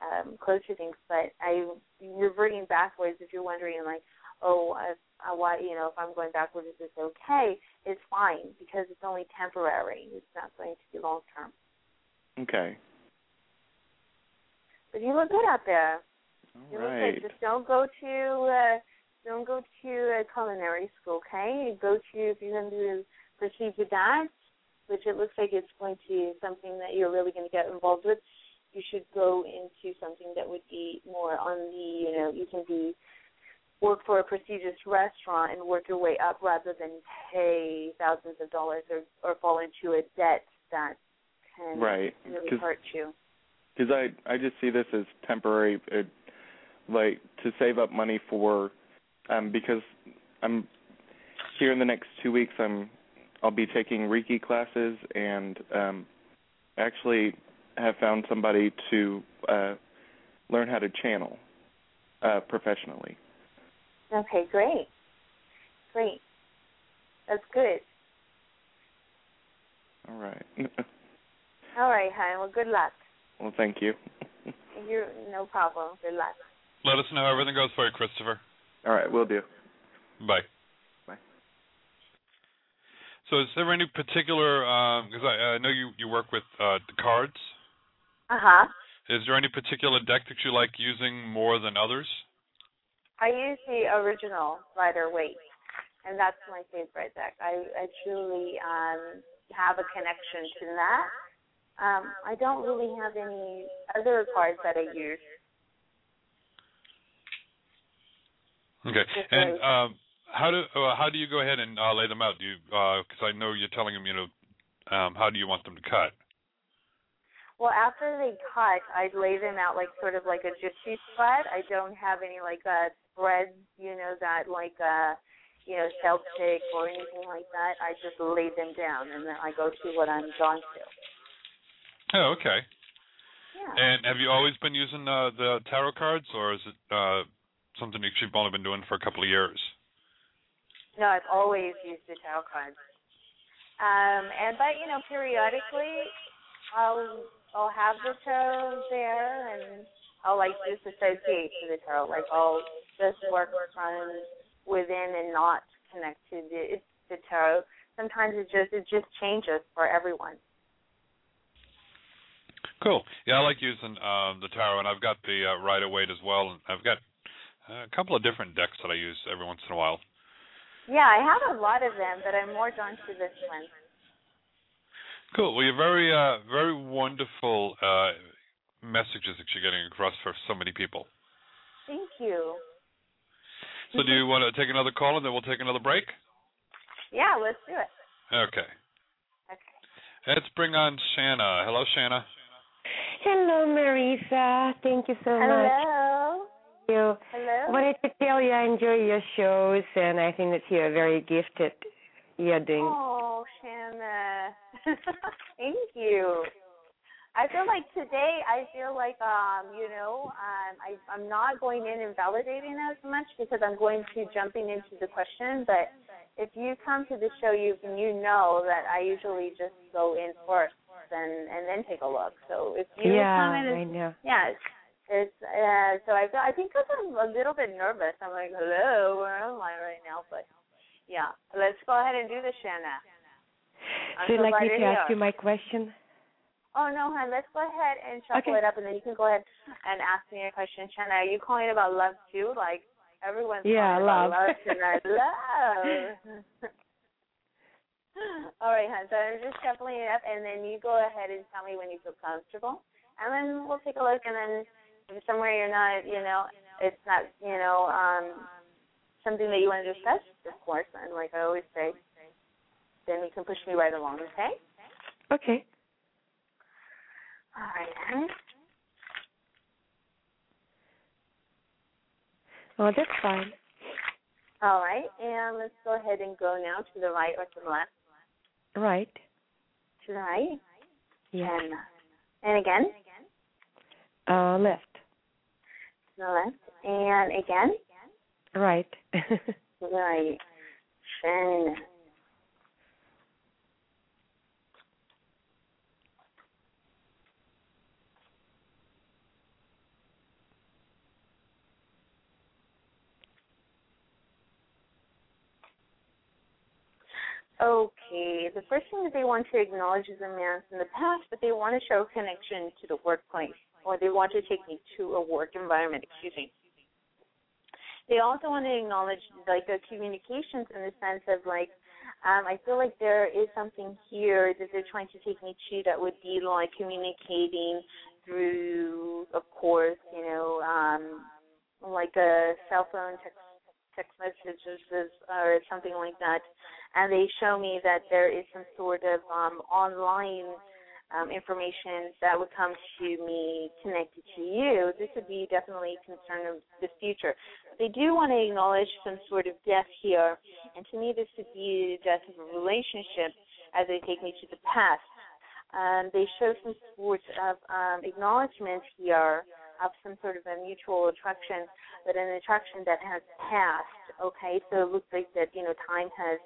um, closer things. But I reverting backwards, if you're wondering like, oh, if, uh, why you know if I'm going backwards, is this okay? It's fine because it's only temporary. It's not going to be long term. Okay. But you look good out there. All You look right. good. Just don't go to uh, don't go to a culinary school, okay? Go to if you're going to proceed with that, which it looks like it's going to something that you're really going to get involved with. You should go into something that would be more on the you know you can be work for a prestigious restaurant and work your way up rather than pay thousands of dollars or or fall into a debt that can Right. really 'Cause- hurt you. because I I just see this as temporary, uh, like to save up money for, um, because I'm here in the next two weeks. I'm I'll be taking Reiki classes and um, actually have found somebody to uh, learn how to channel uh, professionally. Okay, great. Great. That's good. All right. <laughs> All right, hon. Well, good luck. well, thank you. <laughs> You're no problem. Good luck. Let us know how everything goes for you, Christopher. All right, we'll do. Bye. Bye. So, is there any particular? Because I, I know you you work with uh, the cards. Uh huh. Is there any particular deck that you like using more than others? I use the original Rider Waite, and that's my favorite deck. I I truly um have a connection to that. Um, I don't really have any other cards that I use. Okay. And um, how do uh, how do you go ahead and uh, lay them out? Do you because I know you're telling them you know um, how do you want them to cut? Well, after they cut, I lay them out like sort of like a gypsy spread. I don't have any like uh spreads, you know, that like uh you know, Celtic or anything like that. I just lay them down and then I go to what I'm drawn to. Oh, okay. Yeah. And have you always been using uh, the tarot cards, or is it uh, something you've only been doing for a couple of years? No, I've always used the tarot cards. Um, and but you know, periodically, I'll I'll have the tarot there, and I'll like disassociate to the tarot. Like I'll just work from within and not connect to the the tarot. Sometimes it just it just changes for everyone. Cool. Yeah, I like using um, the tarot, and I've got the uh, Rider Waite as well. And I've got uh, a couple of different decks that I use every once in a while. Yeah, I have a lot of them, but I'm more drawn to this one. Cool. Well, you're very, uh, very wonderful uh, messages that you're getting across for so many people. Thank you. So, do you want to take another call and then we'll take another break? Yeah, let's do it. Okay. Okay. Let's bring on Shanna. Hello, Shanna. Hello, Marissa. Thank you so much. Hello. You Hello. wanted to tell you I enjoy your shows, and I think that you're very gifted. You're doing. Oh, Shanna. <laughs> Thank you. I feel like today I feel like um, you know, um I I'm not going in and validating as much because I'm going to jumping into the question, but if you come to the show you you know that I usually just go in first and and then take a look. So if you yeah, come in I and know. yeah, it's, it's uh so I feel I think because I'm a little bit nervous. I'm like, hello, where am I right now? But yeah, let's go ahead and do this, Shanna. I'm So you'd so like me to ask you my question? Oh no, hon. Let's go ahead and shuffle Okay. it up, and then you can go ahead and ask me a question. Shanna, are you calling about love too? Like everyone's Yeah, love. love <laughs> tonight. love. <laughs> All right, hon. So I'm just shuffling it up, and then you go ahead and tell me when you feel comfortable, and then we'll take a look. And then if somewhere you're not, you know, it's not, you know, um, something that you want to discuss, of course. And like I always say, then you can push me right along. Okay. Okay. All right, hon. Oh, that's fine. All right, and let's go ahead and go now to the right or to the left. Right. To the right. Yeah. And, and again. Uh, left. To the left. And again. Right. <laughs> Right. And Okay, the first thing that they want to acknowledge is a man from the past, but they want to show a connection to the workplace, or they want to take me to a work environment, excuse me. They also want to acknowledge like the communications in the sense of like, um, I feel like there is something here that they're trying to take me to that would be like communicating through, of course, you know, um, like a cell phone text text messages or something like that, and they show me that there is some sort of um, online um, information that would come to me connected to you. This would be definitely a concern of the future. They do want to acknowledge some sort of death here, and to me, this would be the death of a relationship as they take me to the past. Um, they show some sort of um, acknowledgement here of some sort of a mutual attraction, but an attraction that has passed. Okay, so it looks like that you know time has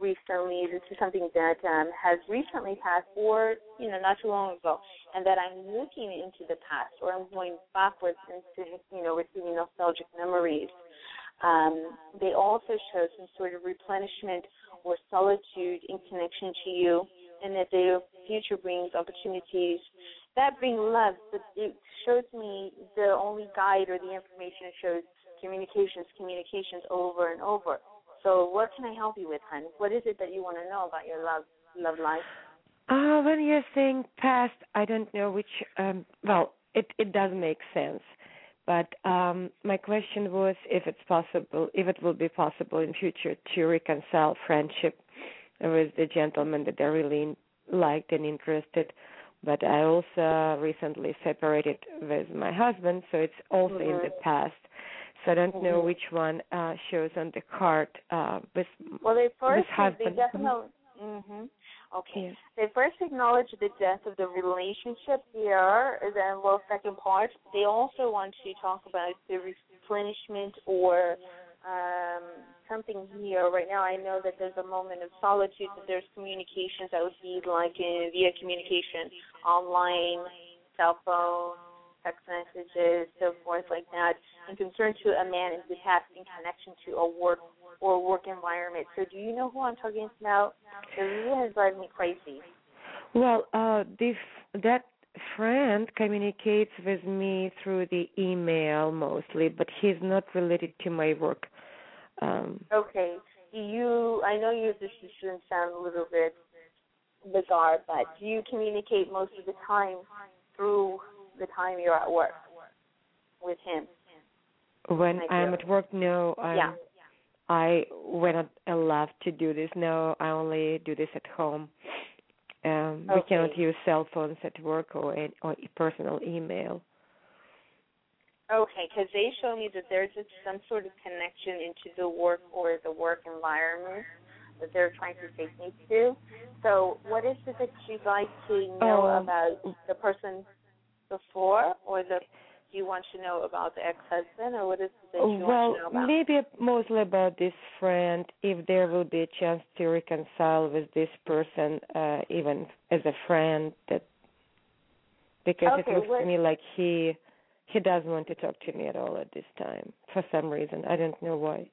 recently. This is something that um, has recently passed, or you know not too long ago, and that I'm looking into the past, or I'm going backwards into you know receiving nostalgic memories. Um, they also show some sort of replenishment or solitude in connection to you, and that their future brings opportunities that bring love, but it shows me the only guide or the information shows communications, communications over and over. So what can I help you with, hon? What is it that you want to know about your love love life? Uh, when you're saying past, I don't know which. Um, well, it it does make sense, but um, my question was if it's possible, if it will be possible in future to reconcile friendship with the gentleman that I really liked and interested. But I also recently separated with my husband, so it's also in the Mhm. past. So I don't know Mhm. which one uh, shows on the card uh, with Well, they first they definitely. hmm Okay. Yes. They first acknowledge the death of the relationship here, then well, second part, they also want to talk about the replenishment or um, something here. Right now, I know that there's a moment of solitude, that there's communications that would be like uh, via communication, online, cell phone, text messages, so forth like that, and concern to a man in the past in connection to a work or work environment. So do you know who I'm talking about? It really is driving me crazy. Well, uh, this that friend communicates with me through the email mostly, but he's not related to my work. Um, Okay. Do you I know you this is going to sound a little bit bizarre, but do you communicate most of the time through the time you're at work with him. When I I'm at work, no. I'm, Yeah. I when I, I love to do this. No, I only do this at home. Um, We Okay. cannot use cell phones at work or or personal email. Okay, because they show me that there's a, some sort of connection into the work or the work environment that they're trying to take me to. So, what is it that you'd like to know Oh. about the person before, or the do you want to know about the ex-husband, or what is it that you well, want to know about? maybe mostly about this friend. If there will be a chance to reconcile with this person, uh, even as a friend, that because Okay, it looks what- to me like he he doesn't want to talk to me at all at this time for some reason. I don't know why.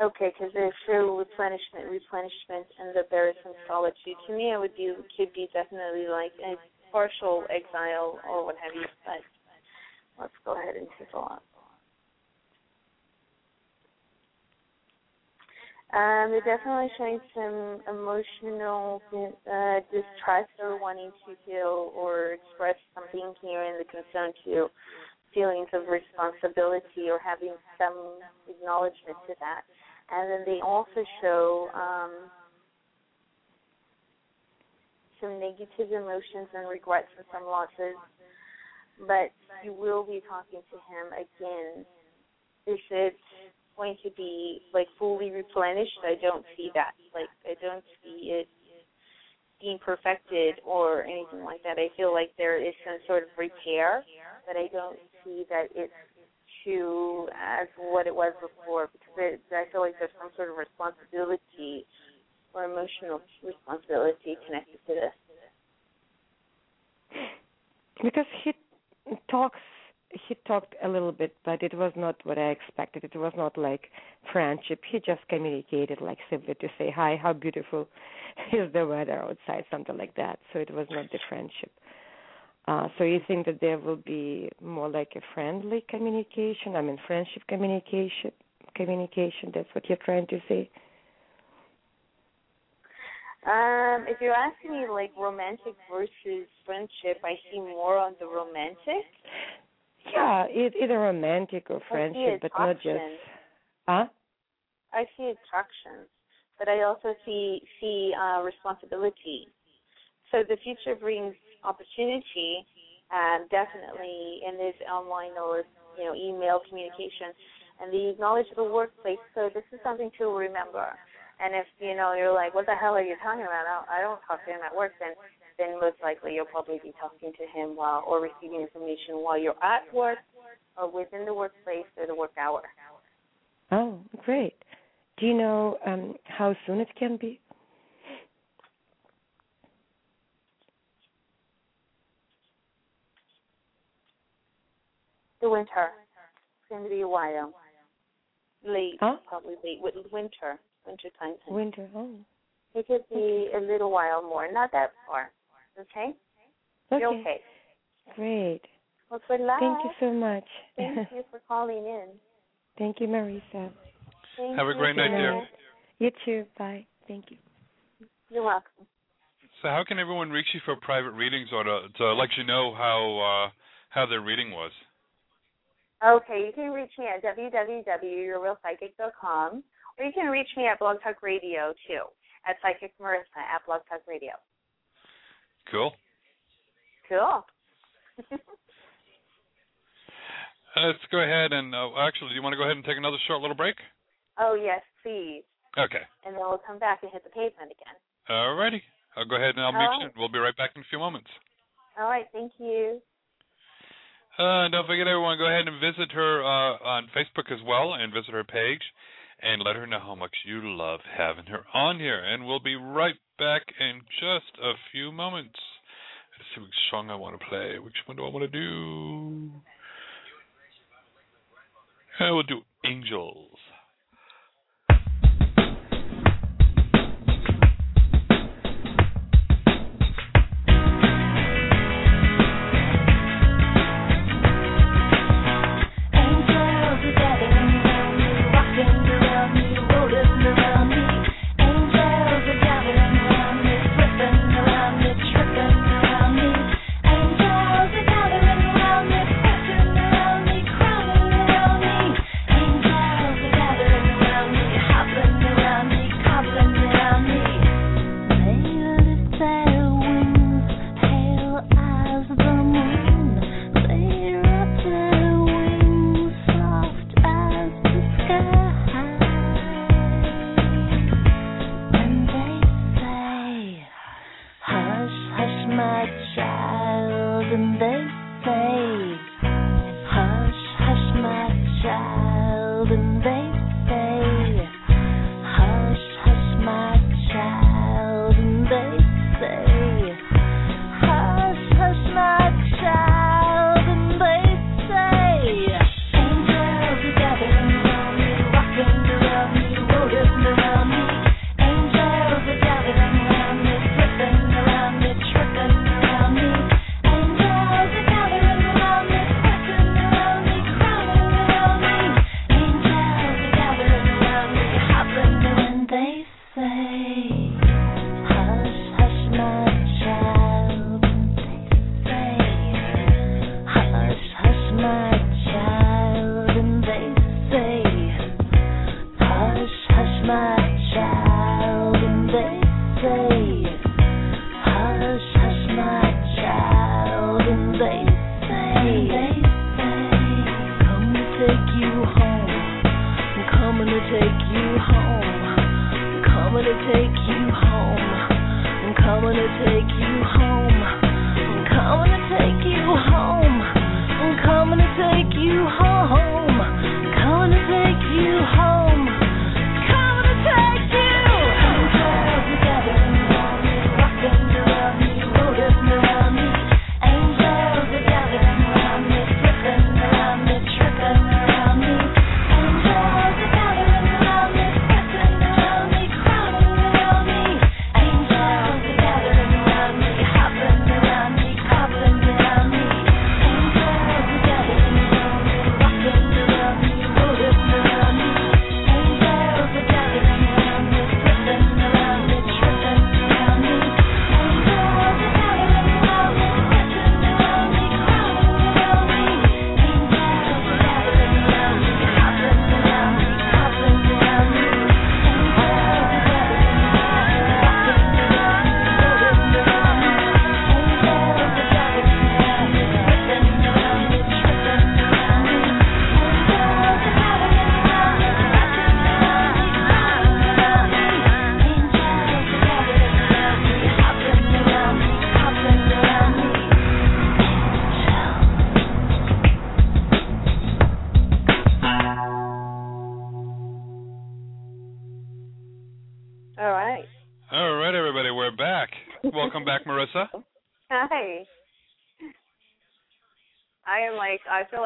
Okay, because there's show replenishment, replenishment, and that there is some solitude. To me, it would be could be definitely like a partial exile or what have you. But let's go ahead and take a look. Um, they're definitely showing some emotional uh, distrust or wanting to feel or express something here in the concern to feelings of responsibility or having some acknowledgement to that. And then they also show um, some negative emotions and regrets and some losses. But you will be talking to him again. Is it going to be like fully replenished? I don't see that. Like I don't see it being perfected or anything like that. I feel like there is some sort of repair, but I don't see that it's to as what it was before because it, I feel like there's some sort of responsibility or emotional responsibility connected to this. because he talks he talked a little bit but it was not what i expected. It was not like friendship. He just communicated like simply to say hi how beautiful <laughs> is the weather outside something like that. So it was not the friendship uh so you think that there will be more like a friendly communication i mean friendship communication communication that's what you're trying to say Um, if you're asking me like romantic versus friendship, I see more on the romantic. yeah it, either romantic or friendship but not just huh I see attraction, but I also see see uh, responsibility. So the future brings opportunity, um, definitely in this online or you know email communication, and the knowledge of the workplace. So this is something to remember. And if you know you're like, what the hell are you talking about? I don't, talk to him at work. Then then most likely you'll probably be talking to him while or receiving information while you're at work or within the workplace or the work hour. Oh, great. Do you know um how soon it can be? The winter. It's going to be a while. Late, Huh? probably late. With winter, winter time. Winter. Oh. It could be a little while more, not that far. Okay? Okay. You're okay. Great. Well, good luck. Thank you so much. Thank <laughs> you for calling in. Thank you, Marissa. Thank Have a you, great night, dear. You too. Bye. Thank you. You're welcome. So, how can everyone reach you for private readings or to, to let you know how uh, how their reading was? Okay, you can reach me at www.yourrealpsychic.com, or you can reach me at Blog Talk Radio too, at Psychic Marissa at Blog Talk Radio. Cool. Cool. <laughs> Uh, let's go ahead and uh, actually, do you want to go ahead and take another short little break? oh yes, please. Okay. And then we'll come back and hit the pavement again. Alrighty. I'll go ahead and I'll All mute right. you. We'll be right back in a few moments. All right, thank you. Uh, don't forget, everyone, go ahead and visit her uh, on Facebook as well, and visit her page, and let her know how much you love having her on here. And we'll be right back in just a few moments. Let's see which song I want to play. Which one do I want to do? I will do Angels.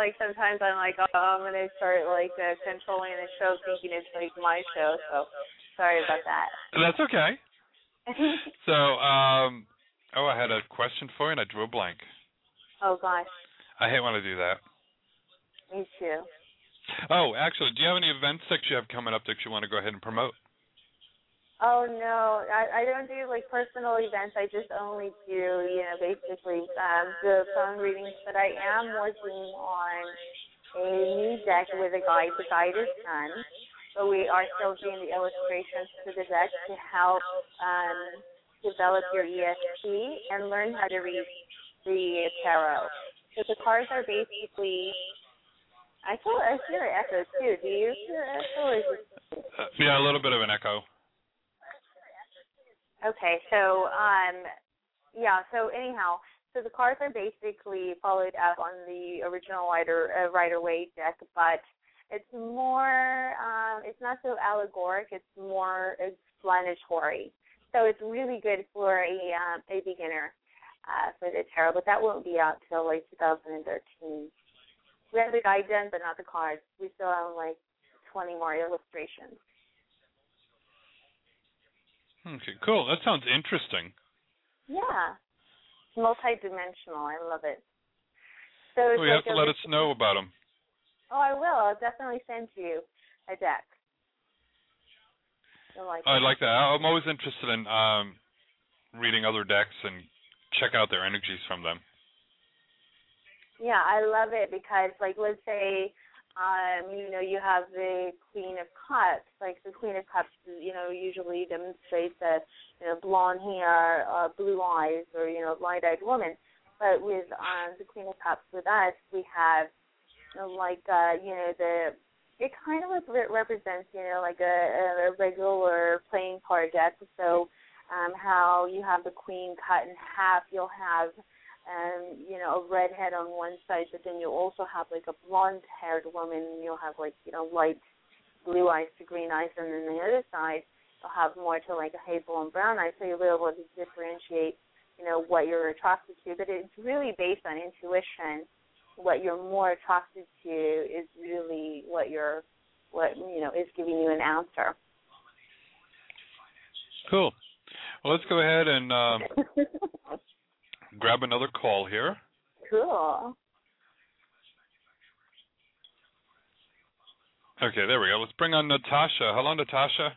Like I feel like sometimes I'm like oh I'm gonna start like uh, controlling the show thinking it's like my show so sorry about that. That's okay. <laughs> So, um, oh, I had a question for you, and I drew a blank. oh gosh, I hate when I do that. me too. Oh, actually, do you have any events that you have coming up that you want to go ahead and promote? Oh no, I I don't do like personal events. I just only do you know basically um the phone readings. But I am working on a new deck with a guide. The guide is done, but we are still doing the illustrations to the deck to help um develop your ESP and learn how to read the tarot. So the cards are basically. I feel I hear an echo too. Do you hear an echo? Or is it Uh, yeah, a little bit of an echo. Okay, so um yeah, so anyhow, so the cards are basically followed up on the original Rider uh, Rider Waite deck, but it's more um it's not so allegoric, it's more explanatory. So it's really good for a um a beginner uh for the tarot, but that won't be out till like 2013. We have the guide done, but not the cards. We still have like 20 more illustrations. Okay, cool. That sounds interesting. Yeah. Multi-dimensional. I love it. So Well, you like have to let us know about them. Oh, I will. I'll definitely send you a deck. You'll like I like that. I'm always interested in um, reading other decks and check out their energies from them. Yeah, I love it because, like, let's say, um, you know, you have the Queen of Cups. Like the Queen of Cups, you know, usually demonstrates a, you know, blonde hair, uh, blue eyes, or you know, light-eyed woman. But with um, the Queen of Cups, with us, we have, you know, like, uh, you know, the it kind of rep- represents, you know, like a, a regular playing card deck. So, um, how you have the queen cut in half, you'll have, um, you know, a redhead on one side, but then you also have like a blonde-haired woman. And you'll have like, you know, light blue eyes to green eyes, and then the other side, you'll have more to like a hazel and brown eyes. So you'll be able to differentiate, you know, what you're attracted to. But it's really based on intuition what you're more attracted to is really what you're what you know is giving you an answer. Cool. Well, let's go ahead and um, <laughs> grab another call here. Cool. Okay, there we go. Let's bring on Natasha. Hello, Natasha.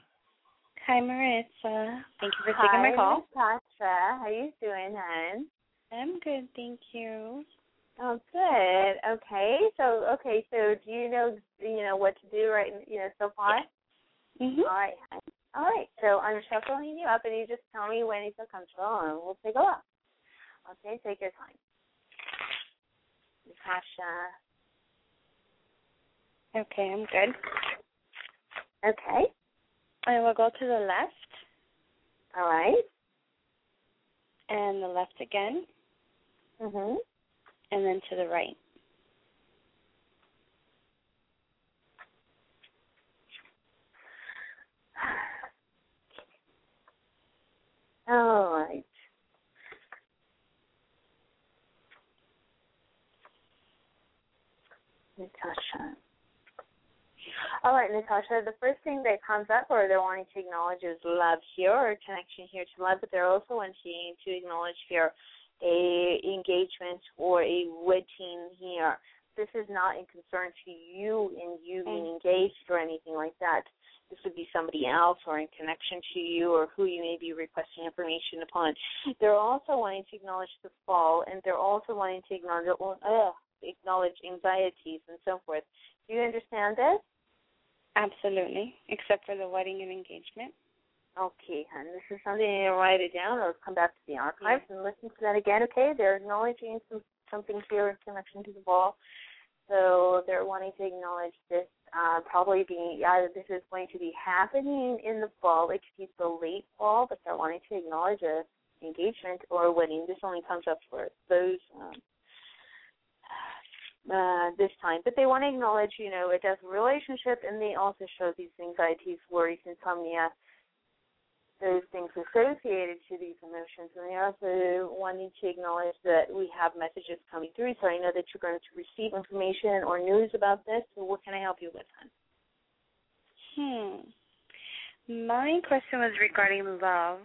Hi, Marissa. Thank you for Hi, taking my call. Natasha. How are you doing, hon? I'm good, thank you. Oh, good. Okay. So, okay. So, do you know, you know, what to do right? You know, so far. Mhm. All right. All right. So I'm shuffling you up, and you just tell me when you feel comfortable, and we'll take a look. Okay. Take your time. Natasha. Okay, I'm good. Okay. I will go to the left All right. and the left again, Mhm. and then to the right. <sighs> All right. Natasha. All right, Natasha, the first thing that comes up or they're wanting to acknowledge is love here or connection here to love, but they're also wanting to acknowledge here a engagement or a wedding here. This is not in concern to you and you being engaged or anything like that. This would be somebody else or in connection to you or who you may be requesting information upon. They're also wanting to acknowledge the fall and they're also wanting to acknowledge uh, acknowledge anxieties and so forth. Do you understand this? Absolutely, except for the wedding and engagement. Okay, hon. This is something you write it down or come back to the archives and listen to that again. Okay, they're acknowledging some something here in connection to the ball. So they're wanting to acknowledge this uh, probably being either this is going to be happening in the fall, it could be the late fall, but they're wanting to acknowledge a engagement or a wedding. This only comes up for those um, uh, this time. But they want to acknowledge, you know, a relationship, and they also show these anxieties, worries, insomnia, those things associated to these emotions. And they're also wanting to acknowledge that we have messages coming through. So I know that you're going to receive information or news about this. So what can I help you with, hon? Hmm. My question was regarding love.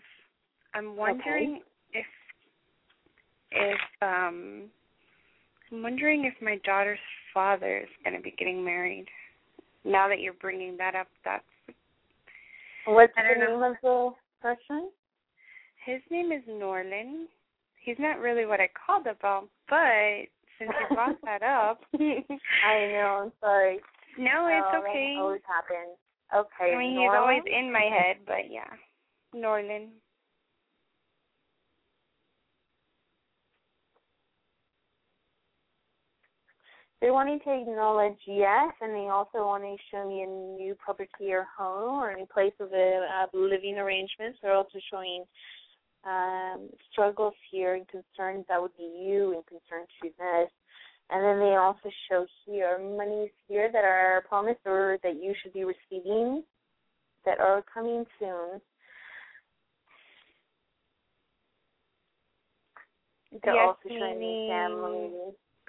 I'm wondering if if um I'm wondering if my daughter's father is going to be getting married. Now that you're bringing that up, that's What's the name of the person? his name is Norland. He's not really what I called about, but since you brought <laughs> that up, I know. I'm sorry. no, it's Oh, okay. Always happens. Okay. I mean, he's always in my head, but yeah, Norland. They're wanting to acknowledge yes, and they also want to show me a new property or home or a new place of uh, uh, living arrangements. They're also showing um, struggles here and concerns that would be you and concern to this. And then they also show here monies here that are promised or that you should be receiving that are coming soon. They're Yes, also showing me family.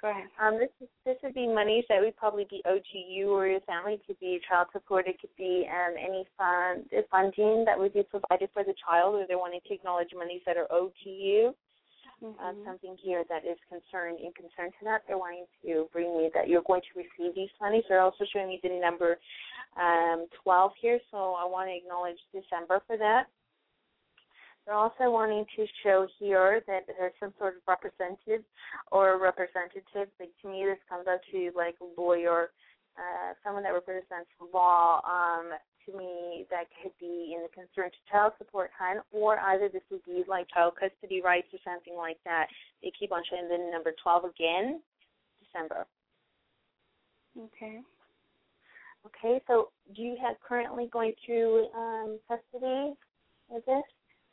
Go ahead. Um, this is this would be monies that would probably be owed to you or your family. It could be child support. It could be um, any fund funding that would be provided for the child, or they're wanting to acknowledge monies that are owed to you. Uh, something here that is concerned in concern to that. They're wanting to bring me that you're going to receive these monies. They're also showing me the number um, 12 here, so I want to acknowledge December for that. They're also wanting to show here that there's some sort of representative or representative. Like to me, this comes out to like lawyer, uh, someone that represents law. Um, to me, that could be in the concern to child support kind, or either this would be like child custody rights or something like that. They keep on showing the number 12 again, December. Okay. Okay, so do you have currently going through um, custody with this?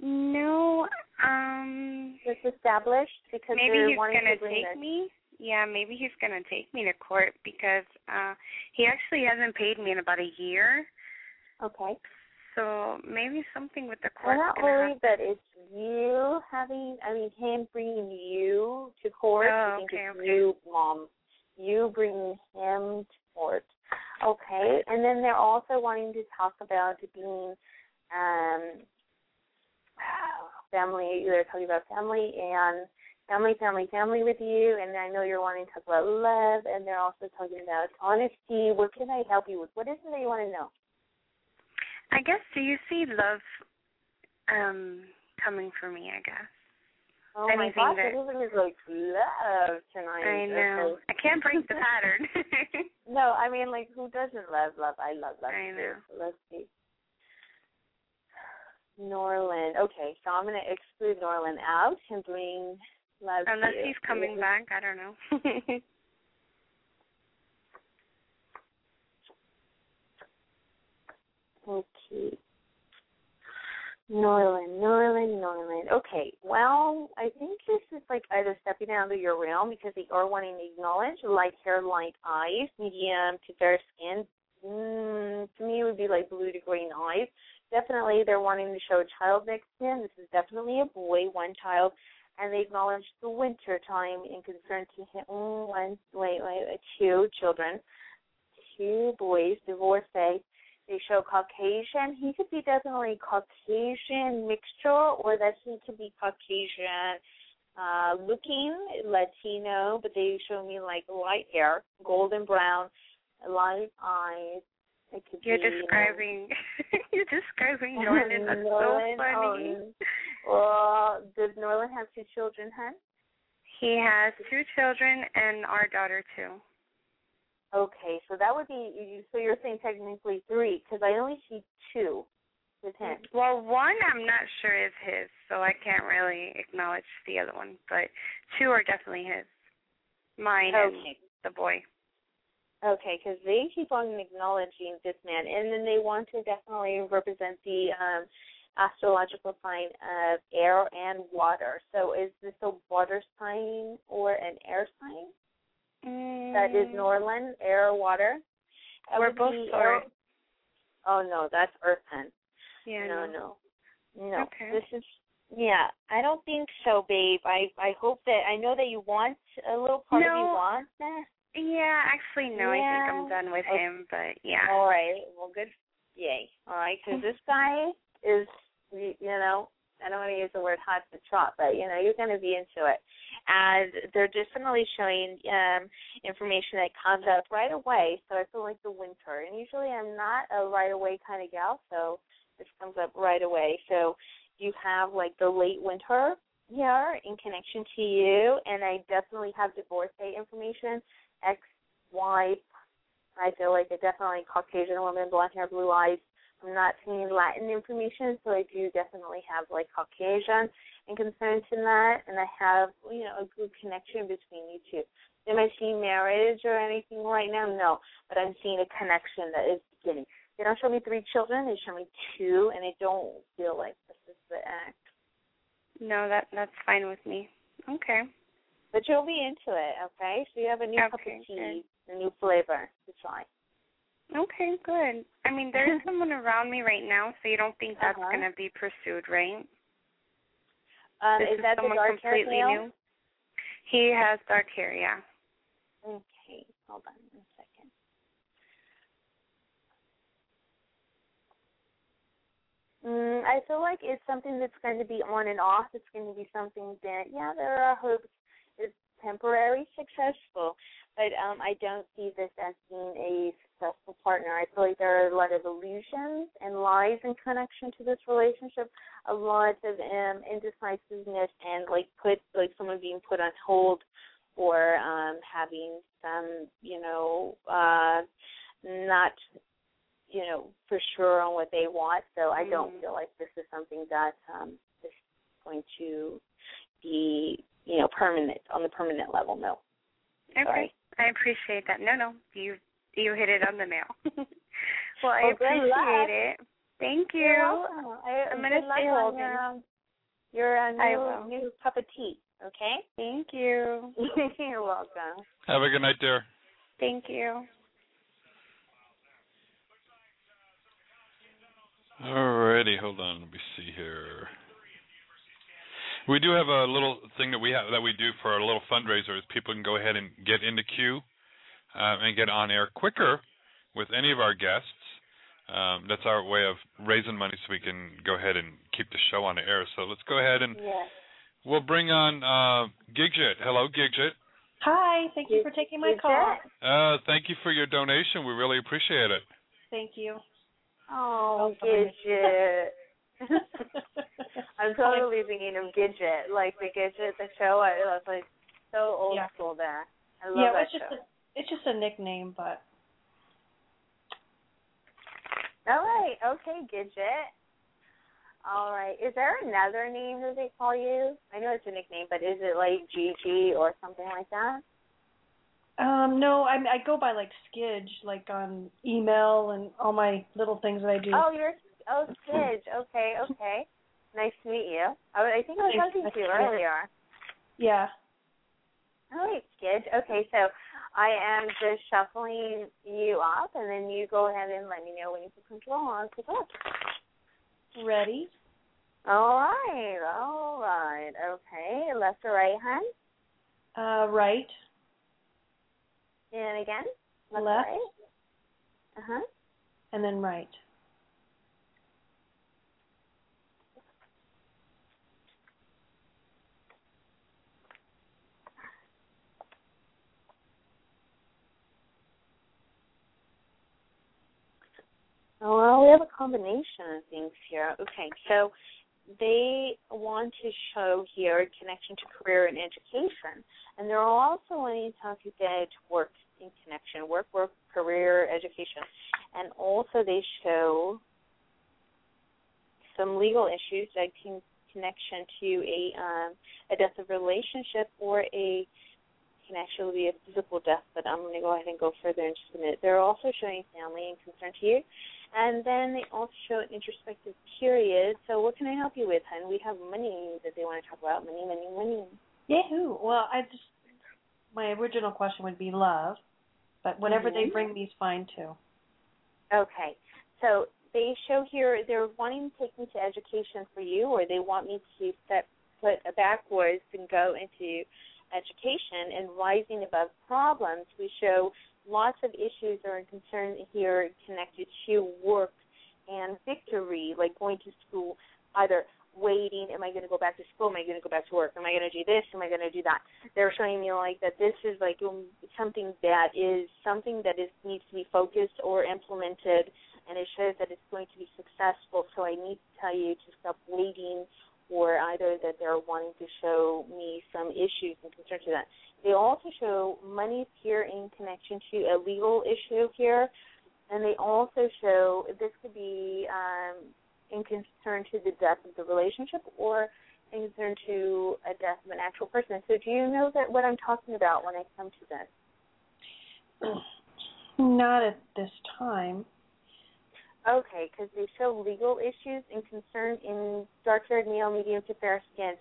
No, um It's established because maybe he's gonna to take this. me. Yeah, maybe he's gonna take me to court because uh he actually hasn't paid me in about a year. Okay. So maybe something with the court. I'm not worried that it's you having, I mean, him bringing you to court. I Oh, think okay, it's okay. you, Mom. You bringing him to court. Okay. And then they're also wanting to talk about being um, <sighs> family. They're talking about family and family, family, family with you. And I know you're wanting to talk about love. And they're also talking about honesty. What can I help you with? What is it that you want to know? I guess do you see love um coming for me, I guess. Oh my gosh, that- everything is like love tonight. I know. Okay. I can't break the <laughs> pattern. <laughs> No, I mean like who doesn't love love? I love love I know. Let's see. Norland. Okay, so I'm gonna exclude Norland out and bring love Unless he's coming back, I don't know. <laughs> Okay. Norland, Norland, Norland. Okay, well, I think this is like either stepping out of your realm because they are wanting to acknowledge light hair, light eyes, medium to fair skin. Mm, to me, it would be like blue to green eyes. Definitely, they're wanting to show a child next him. This is definitely a boy, one child, and they acknowledge the winter time in concern to him. One, wait, wait, two children, two boys, divorcee they show Caucasian. He could be definitely Caucasian mixture, or that he could be Caucasian uh looking Latino, but they show me like light hair, golden brown, light eyes. You're be, you know, describing <laughs> you're describing <laughs> Norland. That's so Norland, funny. um, well, does Norland have two children, hun? He has two children and our daughter too. Okay, so that would be. you- So you're saying technically three, because I only see two with him. Well, one I'm not sure is his, so I can't really acknowledge the other one. But two are definitely his. Mine and the boy. Okay, because they keep on acknowledging this man, and then they want to definitely represent the um, astrological sign of air and water. So is this a water sign or an air sign? That is Norland, air, water. That We're both air- Oh no, that's Earth then. Yeah. no, no. no, no. Okay. This is yeah. I don't think so, babe. I I hope that I know that you want a little part of you No. wants that. Yeah, actually, no. I think I'm done with Okay. him. But yeah. All right. Well, good. Yay. All right, because this guy is, you you know, I don't want to use the word hot to trot, but you know, you're going to be into it. And they're definitely showing um information that comes up right away. So I feel like the winter. And usually I'm not a right away kind of gal, so this comes up right away. So you have like the late winter here in connection to you, and I definitely have divorce date information, ex wife. I feel like a definitely Caucasian woman, blonde hair, blue eyes. I'm not seeing Latin information, so I do definitely have like Caucasian and concerns in that, and I have you know a good connection between you two. Am I seeing marriage or anything right now? No, but I'm seeing a connection that is beginning. They don't show me three children; they show me two, and I don't feel like this is the act. No, that that's fine with me. Okay. But you'll be into it, okay? So you have a new cup of tea, a new flavor to try. Okay, good. I mean, there is <laughs> someone around me right now, so you don't think that's Uh-huh. going to be pursued, right? Um, this is that the someone hair completely male? new? He has dark hair, yeah. Okay, hold on one second. Mm, I feel like it's something that's going to be on and off. It's going to be something that, yeah, there are hopes. It's temporary successful, but um, I don't see this as being a successful partner. I feel like there are a lot of illusions and lies in connection to this relationship. A lot of um, indecisiveness and like put like someone being put on hold or um having some, you know, uh not you know, for sure on what they want. So I don't Mm. feel like this is something that um is going to be, you know, permanent on the permanent level, no. Okay. Sorry. I appreciate that. No, no, you you hit it on the nail. <laughs> well, I Well, good appreciate luck. it. Thank you. I, I'm gonna luck stay on holding. Your, um, your uh, new, new cup of tea, okay? Thank you. <laughs> You're welcome. Have a good night, dear. Thank you. Alrighty, hold on. Let me see here. We do have a little thing that we have that we do for our little fundraiser. Is people can go ahead and get in the queue um, and get on air quicker with any of our guests. Um, that's our way of raising money so we can go ahead and keep the show on the air. So let's go ahead and Yes. we'll bring on uh, Gidget. Hello, Gidget. Hi, thank you for taking my call. Uh, thank you for your donation. We really appreciate it. Thank you. Oh, Gidget. <laughs> I'm totally thinking of Gidget, like the Gidget, the show. I was like so old Yeah. school there. I love yeah, that it's just show. a, it's just a nickname, but All right, okay, Gidget. All right. Is there another name that they call you? I know it's a nickname, but is it like Gigi or something like that? um no, I I go by like Skidge, like on email and all my little things that I do. Oh, you're oh Skidge. Okay, okay. Nice to meet you. I, I think I was talking to you Nice to meet you. earlier. Yeah. All right, Skidge. Okay, so I am just shuffling you up, and then you go ahead and let me know when you feel comfortable on to talk. Ready? All right, all right. Okay, left or right, hon? Uh right, And again, left, Left. right. Uh huh. and then right. Well, we have a combination of things here. Okay, so they want to show here a connection to career and education, and they're also wanting to talk about work in connection, work, work, career, education, and also they show some legal issues like con- connection to a um, a death of relationship or a can actually be a physical death, but I'm going to go ahead and go further in just a minute. They're also showing family and concern to you. And then they also show an introspective period. So what can I help you with, hon? We have money that they want to talk about. Money, money, money. Yahoo! Well, I just my original question would be love, but whatever they Mhm. bring me is fine too. Okay. So they show here they're wanting to take me to education for you, or they want me to step foot a backwards and go into education and rising above problems. We show lots of issues or concerns here connected to work and victory, like going to school, either waiting, am I going to go back to school, am I going to go back to work, am I going to do this, am I going to do that. They're showing me like that this is like um, something that is something that is needs to be focused or implemented, and it shows that it's going to be successful. So I need to tell you to stop waiting or either that they're wanting to show me some issues and concern to that. They also show money here in connection to a legal issue here, and they also show this could be um, in concern to the death of the relationship or in concern to a death of an actual person. So do you know that what I'm talking about when I come to this? Not at this time. Okay, because they show legal issues and concern in dark-haired male, medium to fair skin.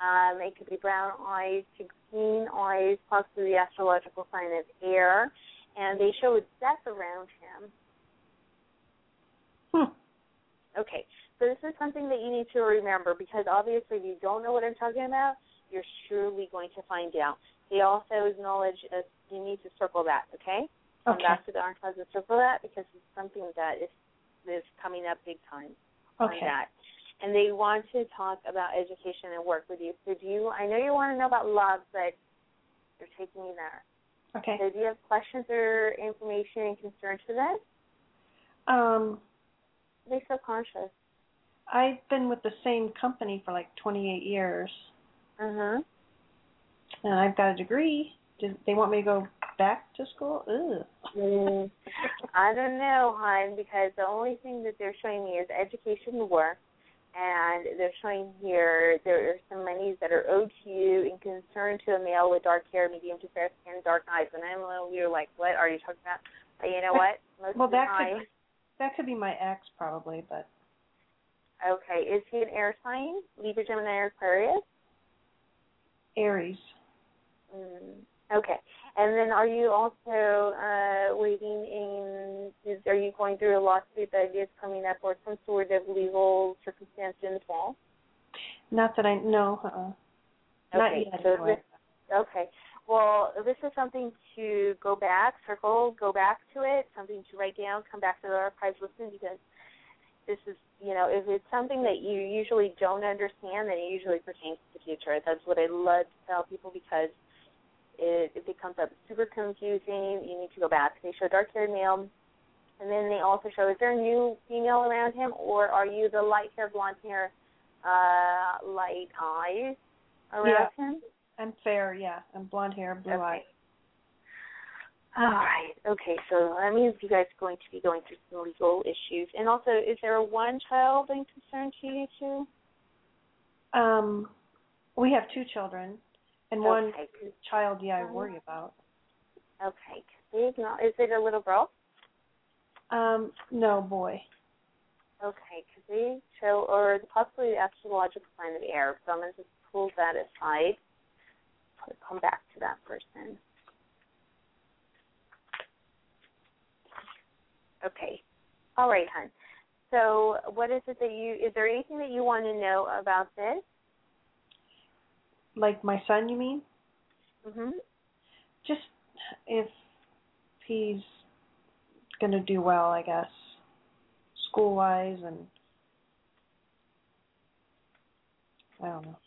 Um, it could be brown eyes to green eyes, possibly the astrological sign of air, and they show a death around him. Hmm. Okay, so this is something that you need to remember because obviously if you don't know what I'm talking about, you're surely going to find out. They also acknowledge uh, you need to circle that, okay? Come Okay. back to the orange closet, circle that because it's something that is is coming up big time on that. And they want to talk about education and work with you. So do you I know you want to know about love, but you're taking me there. Okay. So do you have questions or information and concerns for this? Um, They so conscious. I've been with the same company for like 28 years, Uh-huh. and I've got a degree. Do they want me to go back to school? Mm, I don't know, hon, because the only thing that they're showing me is education work, and they're showing here there are some monies that are owed to you in concern to a male with dark hair, medium to fair skin, dark eyes. And I'm a little weird, like, what are you talking about? But you know what? <laughs> Most Well, that time, could that could be my ex probably, but okay, is he an air sign? Libra, Gemini, or Aquarius? Aries. Mm, okay. And then are you also uh, waiting in, is, are you going through a lawsuit that is coming up or some sort of legal circumstance in the fall? Not that I know. Uh-uh. Not Okay, yet. so this, okay. Well, this is something to go back, circle, go back to it, something to write down, come back to the archives, listen, because this is, you know, if it's something that you usually don't understand, then it usually pertains to the future. That's what I love to tell people because it, it comes up super confusing, you need to go back. They show dark-haired male, And then they also show is there a new female around him, or are you the light hair, blonde hair, uh, light eyes around him? I'm fair, yeah. I'm blonde hair, blue Okay. eyes. All right. Okay. So that means you guys are going to be going through some legal issues. And also, is there a one child in concern to you too? Um, we have two children, and one child, yeah, I worry about. Okay. Is it a little girl? Um, no, boy. Okay. Could they show, or possibly the astrological sign of the air? So I'm going to just pull that aside. Come back to that person. Okay. All right, hon. So, what is it that you? Is there anything that you want to know about this? Like my son, you mean? Mhm. Just if he's gonna do well, I guess, school wise, and I don't know.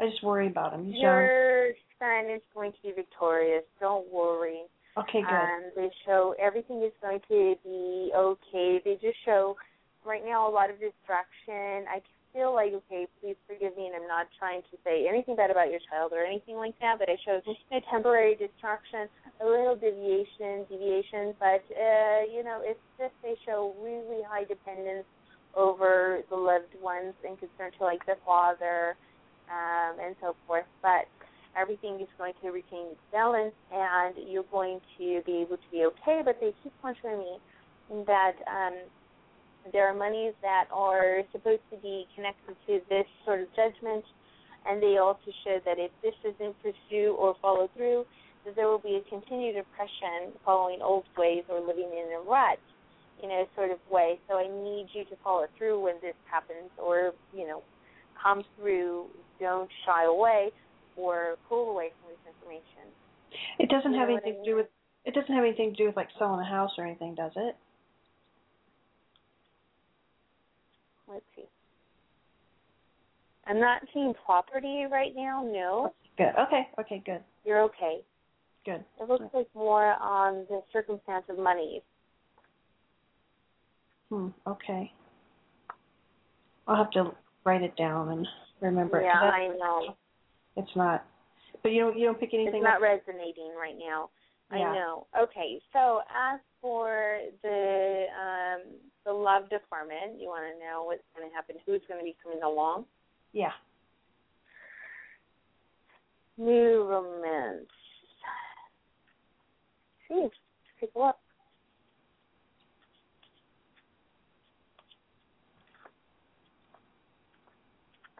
I just worry about him. He's young. Your son is going to be victorious. Don't worry. Okay, good. Um, they show everything is going to be okay. They just show right now a lot of distraction. I feel like okay, please forgive me, and I'm not trying to say anything bad about your child or anything like that. But I show you know, temporary distraction, a little deviation, deviation. But uh, you know, it's just they show really high dependence over the loved ones and concern to like the father um, and so forth. But everything is going to retain its balance and you're going to be able to be okay. But they keep on showing me that um, there are monies that are supposed to be connected to this sort of judgment, and they also show that if this doesn't pursue or follow through, that there will be a continued oppression following old ways or living in a rut, you know, sort of way. So I need you to follow through when this happens, or you know, come through. Don't shy away or pull away from this information. It doesn't You have anything I to do with. It doesn't have anything to do with like selling a house or anything, does it? Let's see. I'm not seeing property right now. No, Good. Okay. Okay. Good. you're okay. Good. It looks like more on the circumstance of money. Hmm. Okay. I'll have to write it down and remember. it, yeah, 'cause I know. It's not. But you don't. You don't pick anything. It's not up? resonating right now. Yeah. I know. Okay, so as for the um the love department, you want to know what's going to happen, who's going to be coming along. Yeah. New romance. See, a look.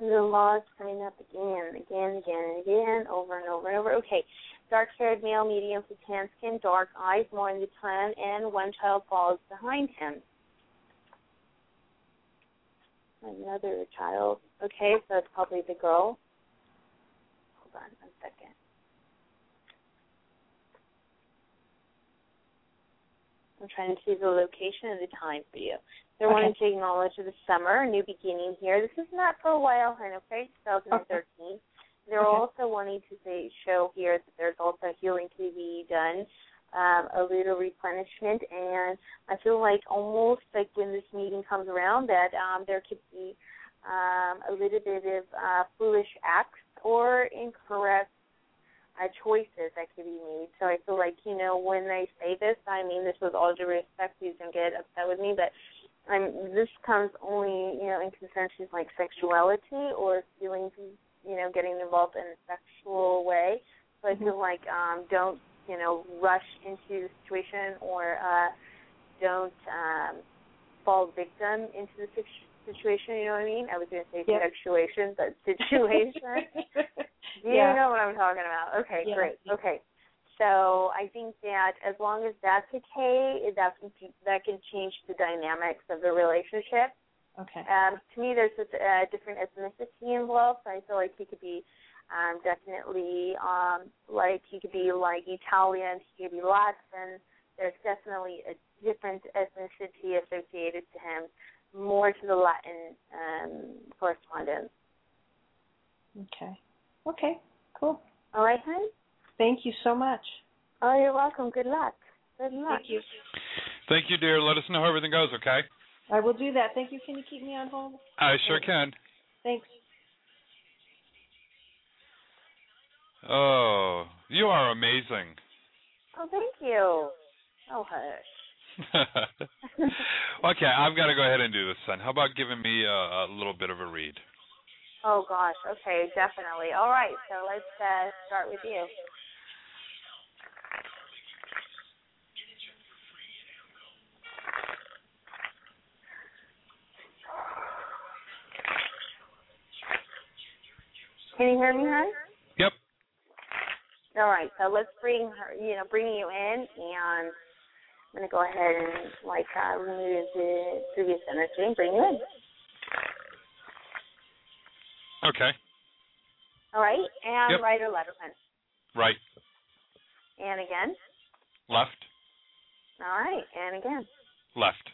The laws coming up again, again, again, and again, over and over and over. Okay, dark haired male, medium to tan skin, dark eyes, more in the tan, and one child follows behind him. Another child. Okay, so it's probably the girl. Hold on one second. I'm trying to see the location and the time for you. They're Okay. wanting to acknowledge the summer, a new beginning here. This is not for a while, hon, okay? 2013. They're Okay. also wanting to say show here that there's also healing to be done, um, a little replenishment, and I feel like almost like when this meeting comes around that um, there could be um, a little bit of uh, foolish acts or incorrect uh, choices that could be made. So I feel like, you know, when I say this, I mean this with all due respect, please don't get upset with me, but I'm this comes only, you know, in concern to like sexuality or feelings you know, getting involved in a sexual way. So I feel like um don't, you know, rush into the situation or uh don't um fall victim into the situ- situation, you know what I mean? I was gonna say Yep. situation, but <laughs> situation. You Yeah. know what I'm talking about? Okay, Yeah. great. Okay. So I think that as long as that's okay, that can that can change the dynamics of the relationship. Okay. Um, to me, there's just a different ethnicity involved. So I feel like he could be um, definitely um, like he could be like Italian, he could be Latin. There's definitely a different ethnicity associated to him, more to the Latin um, correspondence. Okay. Okay. Cool. All right, hon? Thank you so much. Oh, you're welcome. Good luck. Good luck. Thank you. Thank you, dear. Let us know how everything goes, okay? I will do that. Thank you. Can you keep me on hold? I sure can. Thanks. Oh, you are amazing. Oh, thank you. Oh, hush. <laughs> okay, I've got to go ahead and do this then. How about giving me a, a little bit of a read? Oh gosh. Okay, definitely. All right. So let's uh, start with you. Can you hear me, hon? All right. So let's bring her. You know, bring you in, and I'm gonna go ahead and like uh, remove the previous energy and bring you in. Okay. All right. And Yep. right or left, hon. Right. And again. Left. All right. And again. Left.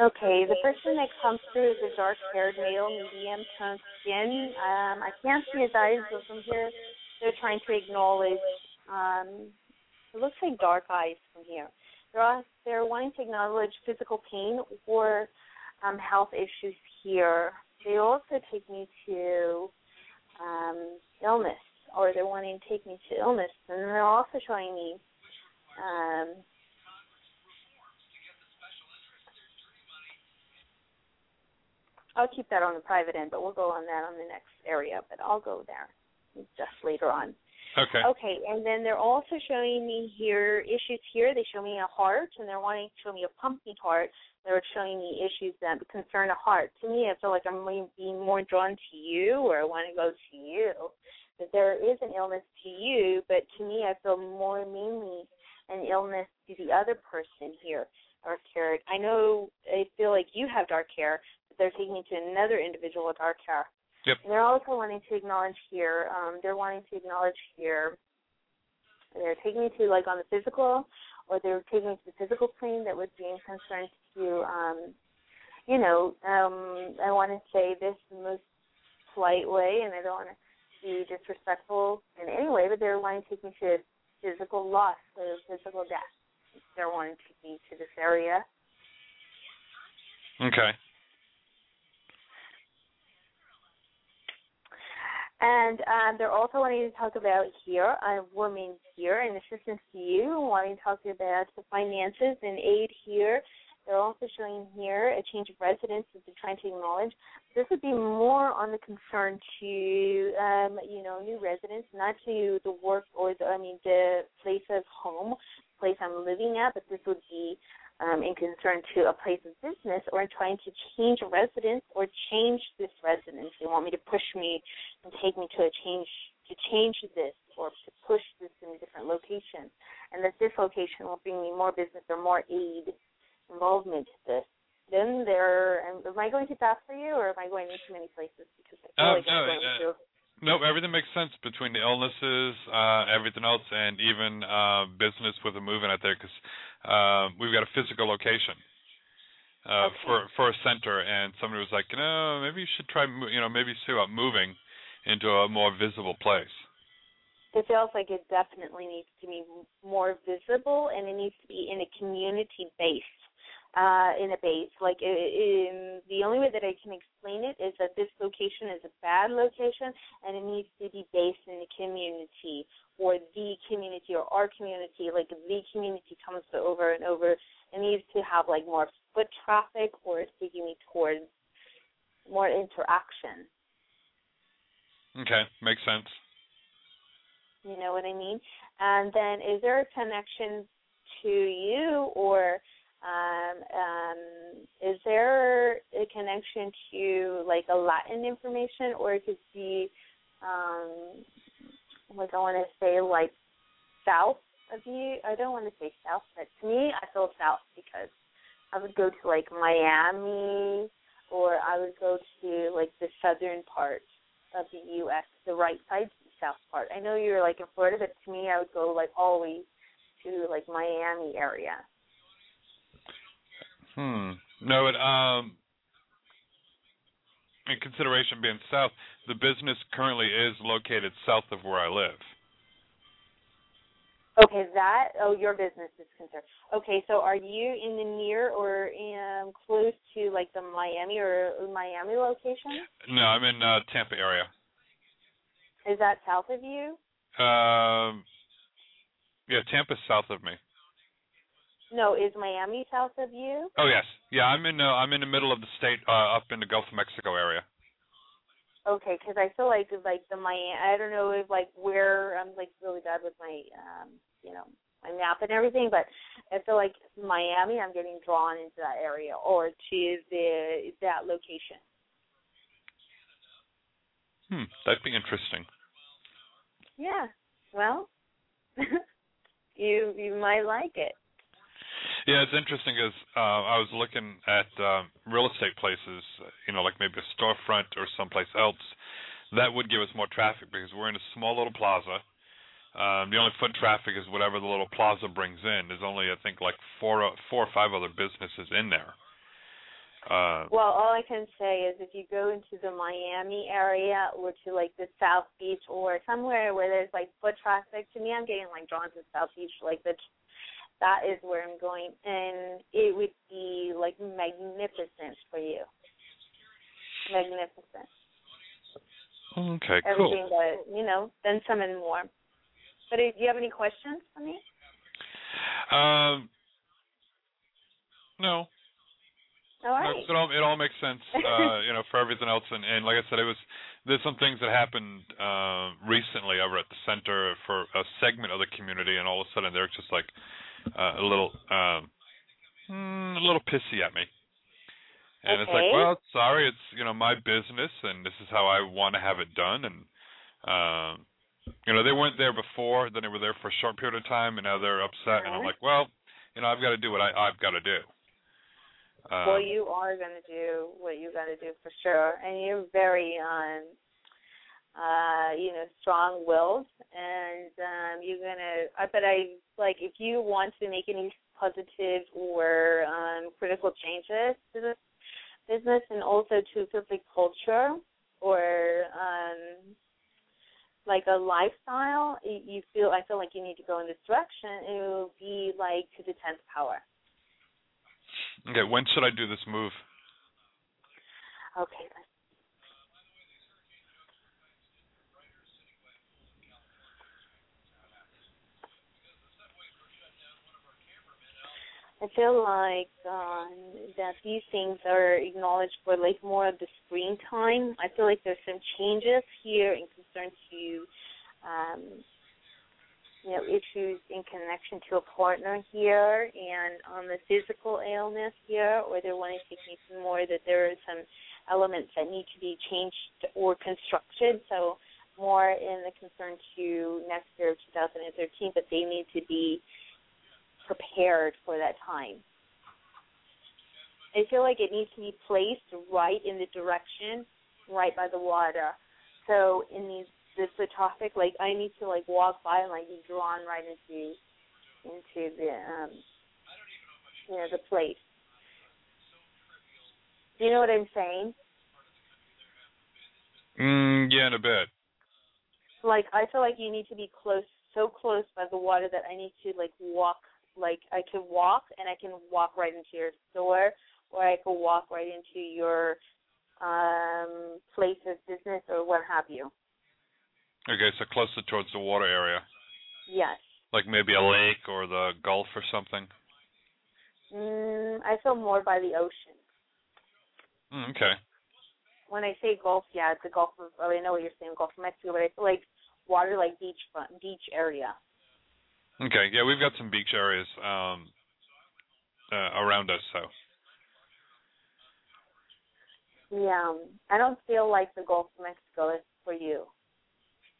Okay, the person that comes through is a dark haired male, medium toned skin. Um, I can't see his eyes, but from here they're trying to acknowledge um it looks like dark eyes from here. They're al- they're wanting to acknowledge physical pain or um health issues here. They also take me to um illness or they're wanting to take me to illness and they're also showing me um I'll keep that on the private end, but we'll go on that on the next area, but I'll go there just later on. Okay. Okay, and then they're also showing me here issues here. They show me a heart, and they're wanting to show me a pumping heart. They're showing me issues that concern a heart. To me, I feel like I'm being more drawn to you, or I want to go to you. That there is an illness to you, but to me, I feel more mainly an illness to the other person here, dark haired. I know I feel like you have dark hair, but they're taking me to another individual with dark hair. Yep. And they're also wanting to acknowledge here, um, they're wanting to acknowledge here, they're taking me to like on the physical, or they're taking me to the physical plane that was being in concern to, um, you know, um, I want to say this in the most polite way, and I don't want to be disrespectful in any way, but they're wanting to take me to physical loss or physical death. They're wanting to me to this area. Okay. And um, they're also wanting to talk about here, a woman here, and assistance to you, wanting to talk about the finances and aid here. They're also showing here a change of residence that they're trying to acknowledge. This would be more on the concern to, um, you know, new residents, not to the work or the, I mean, the place of home, place I'm living at, but this would be um, in concern to a place of business or trying to change residence or change this residence. They want me to push me and take me to a change to change this or to push this in a different location. And that this location will bring me more business or more aid involvement to this. Then there am am I going too fast for you or am I going into many places because I feel Oh, like no, I'm going uh, to Nope, everything makes sense between the illnesses, uh, everything else, and even uh, business with the moving out there because uh, we've got a physical location uh, Okay. for for a center, and somebody was like, no, maybe you should try, you know, maybe see about moving into a more visible place. it feels like it definitely needs to be more visible and it needs to be in a community base uh in a base like i in, the only way that i can explain it is that this location is a bad location and it needs to be based in the community or the community or our community like the community comes over and over it needs to have like more foot traffic or it's taking me towards more interaction Okay, makes sense. You know what I mean? And then is there a connection to you or um um is there a connection to like a Latin information or it could be um like I wanna say like south of you. I don't want to say south, but to me I feel south because I would go to like Miami or I would go to like the southern part of the US, the right side the south part. I know you're like in Florida, but to me I would go like way to like Miami area. Hmm. No, it um. in consideration being south, the business currently is located south of where I live. Okay, that oh your business is concerned. Okay, so are you in the near or um, close to like the Miami or Miami location? No, I'm in uh, Tampa area. Is that south of you? Um, yeah, Tampa's south of me. No, is Miami south of you? Oh yes, yeah. I'm in. Uh, I'm in the middle of the state, uh, up in the Gulf of Mexico area. Okay, because I feel like like the Miami. I don't know if like where I'm like really bad with my um you know my map and everything, but I feel like Miami. I'm getting drawn into that area or to the that location. Hmm, that'd be interesting. Yeah. Well, <laughs> you you might like it. Yeah, it's interesting because uh, I was looking at um, real estate places, you know, like maybe a storefront or someplace else that would give us more traffic because we're in a small little plaza. Um, the only foot traffic is whatever the little plaza brings in. There's only I think like four four or five other businesses in there. Uh, Well, all I can say is if you go into the Miami area or to like the South Beach or somewhere where there's like foot traffic, to me, I'm getting like drawn to South Beach. Like the, that is where I'm going, and it would be like magnificent for you. Magnificent. okay, Everything cool. but you know, then some and more. But uh, do you have any questions for me? Um, no, All No, it all it all makes sense, uh, <laughs> you know, for everything else. And, and like I said, it was there's some things that happened uh, recently over at the center for a segment of the community, and all of a sudden they're just like uh, a little um, mm, a little pissy at me. And it's like, well, sorry, it's you know my business, and this is how I want to have it done. And um, you know, they weren't there before, then they were there for a short period of time, and now they're upset. And I'm like, well, you know, I've got to do what I I've got to do. Um, well, you are going to do what you got to do for sure, and you're very, um, uh, you know, strong-willed, and um, you're gonna. I but I like if you want to make any positive or um, critical changes to this business, and also to specific culture or um, like a lifestyle, you you feel. I feel like you need to go in this direction. It will be like to the tenth power. Okay, when should I do this move? Okay, let's I feel like um, that these things are acknowledged for like more of the screen time. I feel like there's some changes here in concern to um, you know issues in connection to a partner here, and on the physical illness here, or they're wanting to make some more that there are some elements that need to be changed or constructed. So more in the concern to next year, of 2013, but they need to be prepared for that time. I feel like it needs to be placed right in the direction, right by the water. So in these this the topic, like I need to like walk by and like be drawn right into into the um you know, the place. Do you know what I'm saying? Mm, yeah, in a bit. Like I feel like you need to be close so close by the water that I need to like walk like I can walk and I can walk right into your store or I could walk right into your um place of business or what have you. Okay, so closer towards the water area, Yes. like maybe a lake or the Gulf or something. Mm, I feel more by the ocean. Mm, okay. When I say Gulf, yeah, it's the Gulf of oh, I know what you're saying, Gulf of Mexico, but I feel like water like beach front beach area. Okay, yeah, we've got some beach areas um, uh, around us, so. Yeah, um, I don't feel like the Gulf of Mexico is for you.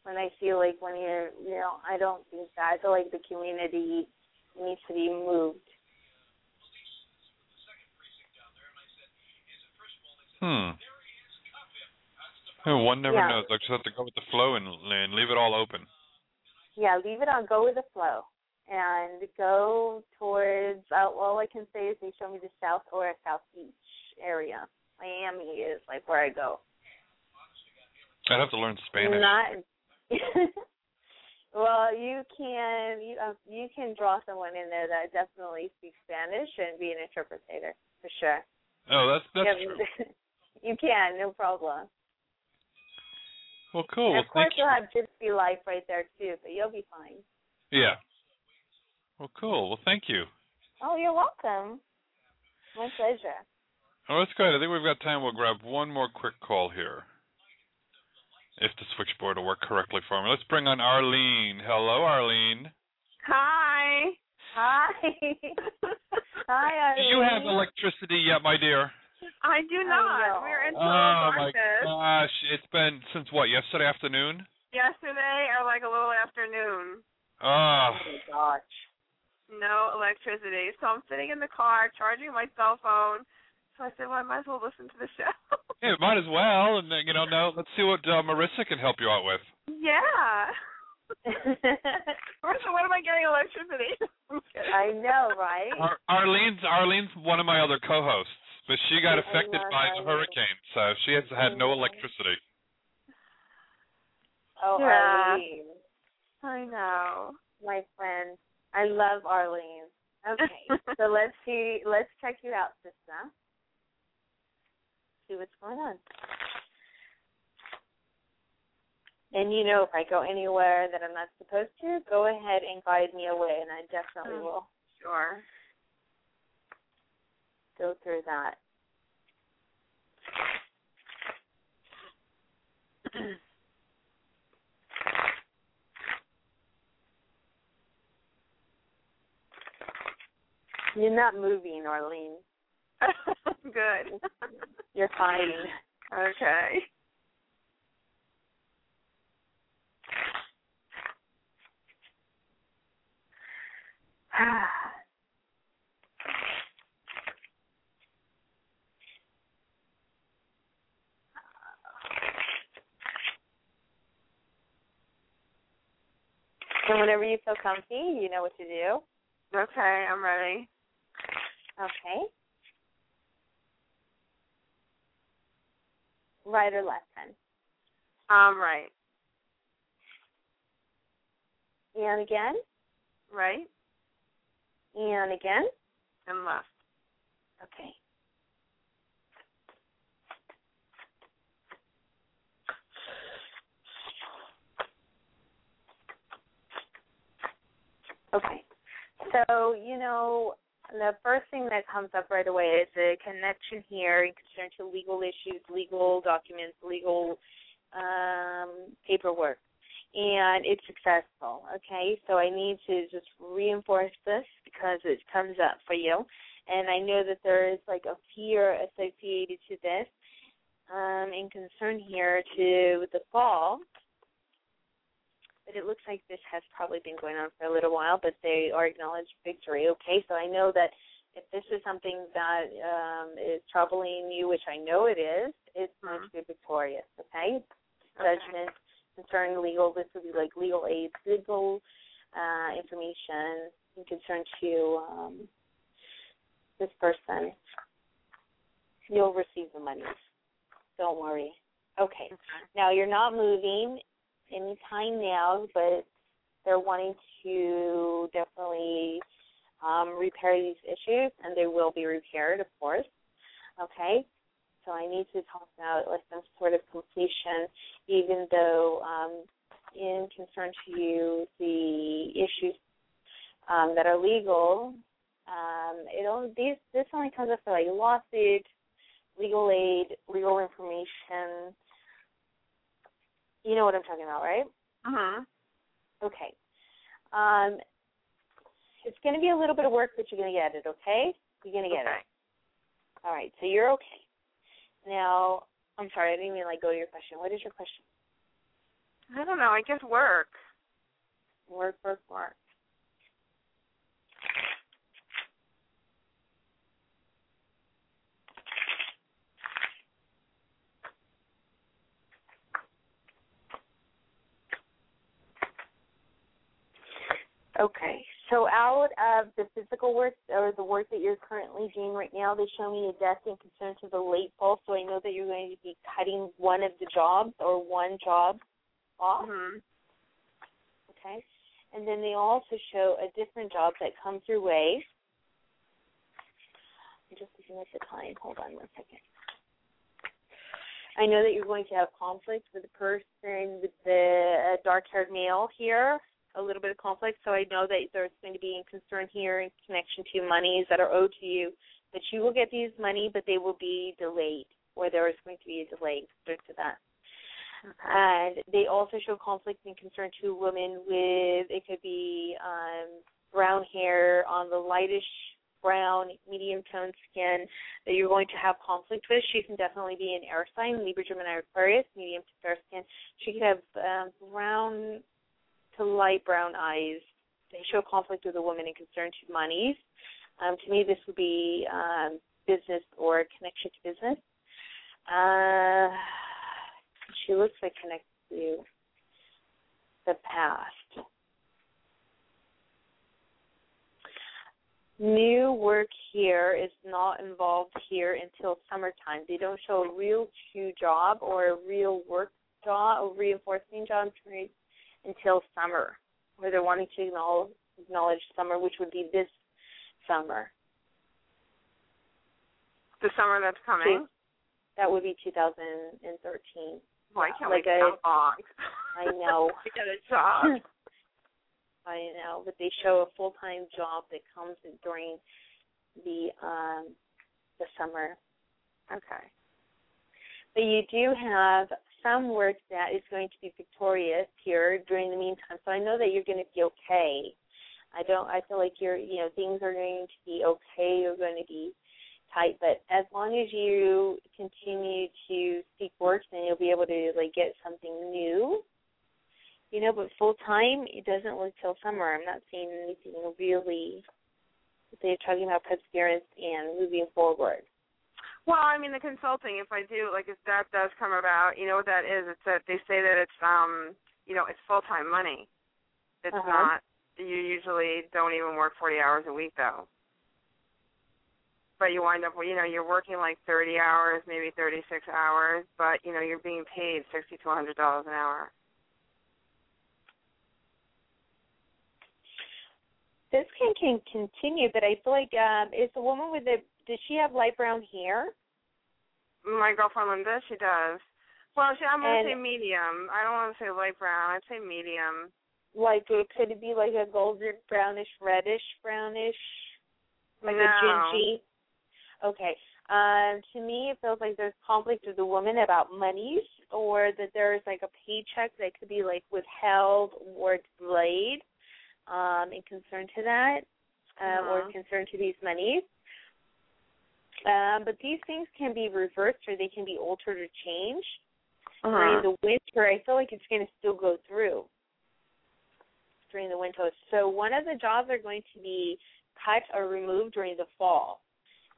When I feel like when you're, you know, I don't think that. I feel like the community needs to be moved. Hmm. One never Yeah. knows. I just have to go with the flow and, and leave it all open. Yeah, leave it on. Go with the flow, and go towards. Uh, all I can say is they show me the south or south beach area. Miami is like where I go. I'd have to learn Spanish. Not. <laughs> well, you can you uh, you can draw someone in there that definitely speaks Spanish and be an interpreter for sure. Oh, that's that's true. <laughs> you can, no problem. Well, cool. And of course, thank you. you'll have Gypsy Life right there too, but you'll be fine. Yeah. Well, cool. Well, thank you. Oh, you're welcome. My pleasure. Oh, that's good. I think we've got time. We'll grab one more quick call here. If the switchboard will work correctly for me. Let's bring on Arlene. Hello, Arlene. Hi. Hi. <laughs> Hi, Do you have electricity yet, my dear? I do not. know. We're in Oh my gosh, it's been since what? Yesterday afternoon? Yesterday or like a little afternoon. Oh, my gosh. No electricity. So I'm sitting in the car charging my cell phone. So I said, well, I might as well listen to the <laughs> show. yeah, might as well. And uh, you know, no, let's see what uh, Marissa can help you out with. yeah. <laughs> Marissa, when am I getting electricity? <laughs> I'm. I know, right? Ar- Arlene's Arlene's one of my other co-hosts, but she got affected by the hurricane, so she has had no electricity. Oh, Yeah. Arlene, I know. my friend. I love Arlene. Okay, <laughs> so let's see. Let's check you out, sister. See what's going on. And you know, if I go anywhere that I'm not supposed to, go ahead and guide me away, and I definitely Mm. will Sure. Go through that. <clears throat> You're not moving, Arlene. <laughs> Good. <laughs> You're fine. Okay. <sighs> <sighs> <sighs> And whenever you feel comfy, you know what to do. Okay, I'm ready. Okay. Right or left then? Um, right. And again, Right and again. and left. Okay. Okay. So, you know, the first thing that comes up right away is a connection here in concern to legal issues, legal documents, legal um, paperwork. And it's successful. Okay, so I need to just reinforce this because it comes up for you. And I know that there is like a fear associated to this um, in concern here to the fall but it looks like this has probably been going on for a little while, but they are acknowledged victory. Okay, so I know that if this is something that um, is troubling you, which I know it is, it's going to be victorious. Okay, judgment concerning legal. This would be like legal aid, legal uh, information in concern to um, this person. You'll receive the money. Don't worry. Okay. Now you're not moving any time now, but they're wanting to definitely um, repair these issues, and they will be repaired, of course. Okay, so I need to talk about like some sort of completion, even though um, in concern to you the issues um, that are legal. Um, it only these this only comes up for like lawsuit, legal aid, legal information, you know what I'm talking about, right? Mhm. Okay. Um, it's going to be a little bit of work, but you're going to get it, okay? You're going to get Okay. it. All right, so you're okay. Now, I'm sorry, I didn't even like go to your question. What is your question? I don't know. I guess work. Work, work, work. Okay. So out of the physical work or the work that you're currently doing right now, they show me a death and concern to the late fall. So I know that you're going to be cutting one of the jobs or one job off. Mm-hmm. Okay. And then they also show a different job that comes your way. I'm just looking at the time. Hold on one second. I know that you're going to have conflict with the person with the uh, dark-haired male here, a little bit of conflict. So I know that there's going to be a concern here in connection to monies that are owed to you. That you will get these money, but they will be delayed, or there is going to be a delay to that. And they also show conflict and concern to women with it could be um, brown hair on the lightish brown, medium toned skin that you're going to have conflict with. She can definitely be an air sign, Libra, Gemini, Aquarius, medium to fair skin. She could have um, brown to light brown eyes. They show conflict with a woman in concern to monies. Um, to me, this would be um, business or connection to business. Uh, she looks like connected to the past. New work here is not involved here until summertime. They don't show a real true job or a real work job or reinforcing job until summer, where they're wanting to acknowledge, acknowledge summer, which would be this summer. The summer that's coming. That would be 2013. Boy, I can't like a, so long. <laughs> I know. <laughs> to get a job. <laughs> I know, but they show a full time job that comes in during the um the summer. Okay. But you do have some work that is going to be victorious here during the meantime. So I know that you're going to be okay. I don't. I feel like you're. You know, things are going to be okay. You're going to be tight, but as long as you continue to seek work, then you'll be able to like get something new. You know, but full time, it doesn't look till summer. I'm not seeing anything really. They're talking about perseverance and moving forward. Well, I mean the consulting. If I do, like, if that does come about, you know what that is? It's that they say that it's, um, you know, it's full time money. It's Uh-huh. not. You usually don't even work forty hours a week though. But you wind up, you know, you're working like thirty hours, maybe thirty six hours, but you know you're being paid sixty to a hundred dollars an hour. This can can continue, but I feel like um is the woman with the does she have light brown hair? My girlfriend Linda, she does. Well, she, I'm gonna And- say medium. I don't want to say light brown. I'd say medium. Like it could it be like a golden brownish, reddish, brownish, like No. a gingy? Okay. Um, to me, it feels like there's conflict with the woman about monies, or that there's like a paycheck that could be like withheld or delayed, um, in concern to that, um, or Mhm. concern to these monies. Um, but these things can be reversed, or they can be altered or changed during the winter. I feel like it's going to still go through during the winter. So one of the jobs are going to be cut or removed during the fall.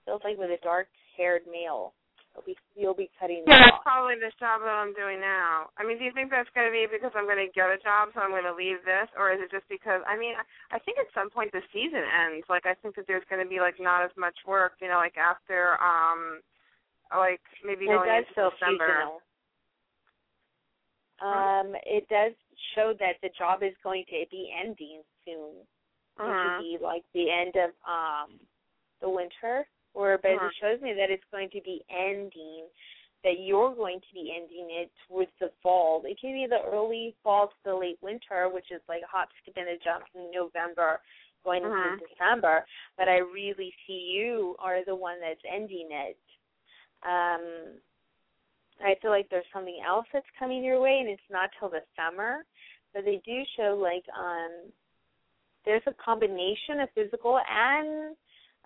Feels like with a dark-haired male, you'll be you'll be cutting Yeah, that's off. probably this job that I'm doing now. I mean, do you think that's going to be because I'm going to get a job, so I'm going to leave this, or is it just because? I mean, I think at some point the season ends. Like, I think that there's going to be like not as much work. You know, like after, um, like maybe It going into feel December. seasonal. Um, it does show that the job is going to be ending soon. It Mhm. could be like the end of um the winter, or but Mhm. it shows me that it's going to be ending. That you're going to be ending it towards the fall. It can be the early fall to the late winter, which is like a hop, skip, and a jump in November, going into December. But I really see you are the one that's ending it. Um, I feel like there's something else that's coming your way, and it's not till the summer. But they do show like um, there's a combination of physical and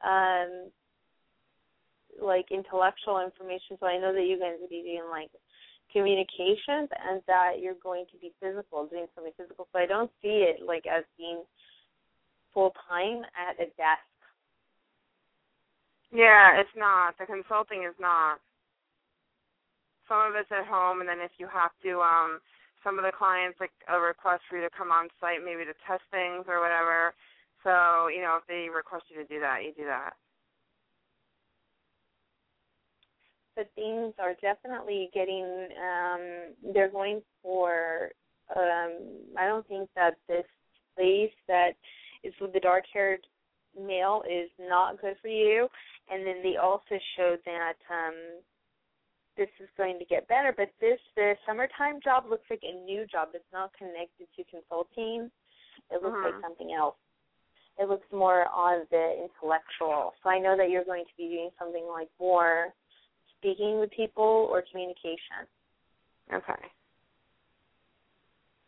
um, like intellectual information. So I know that you're going to be doing like communications, and that you're going to be physical, doing something physical. So I don't see it like as being full time at a desk. Yeah, it's not. The consulting is not. Some of it's at home, and then if you have to, um, some of the clients like a request for you to come on site, maybe to test things or whatever. So, you know, if they request you to do that, you do that. But things are definitely getting um they're going for um I don't think that this place that is with the dark haired male is not good for you. And then they also showed that um this is going to get better. But this the summertime job looks like a new job. It's not connected to consulting. It looks like Mhm. something else. It looks more on the intellectual. So i know that you're going to be doing something like more speaking with people or communication. Okay.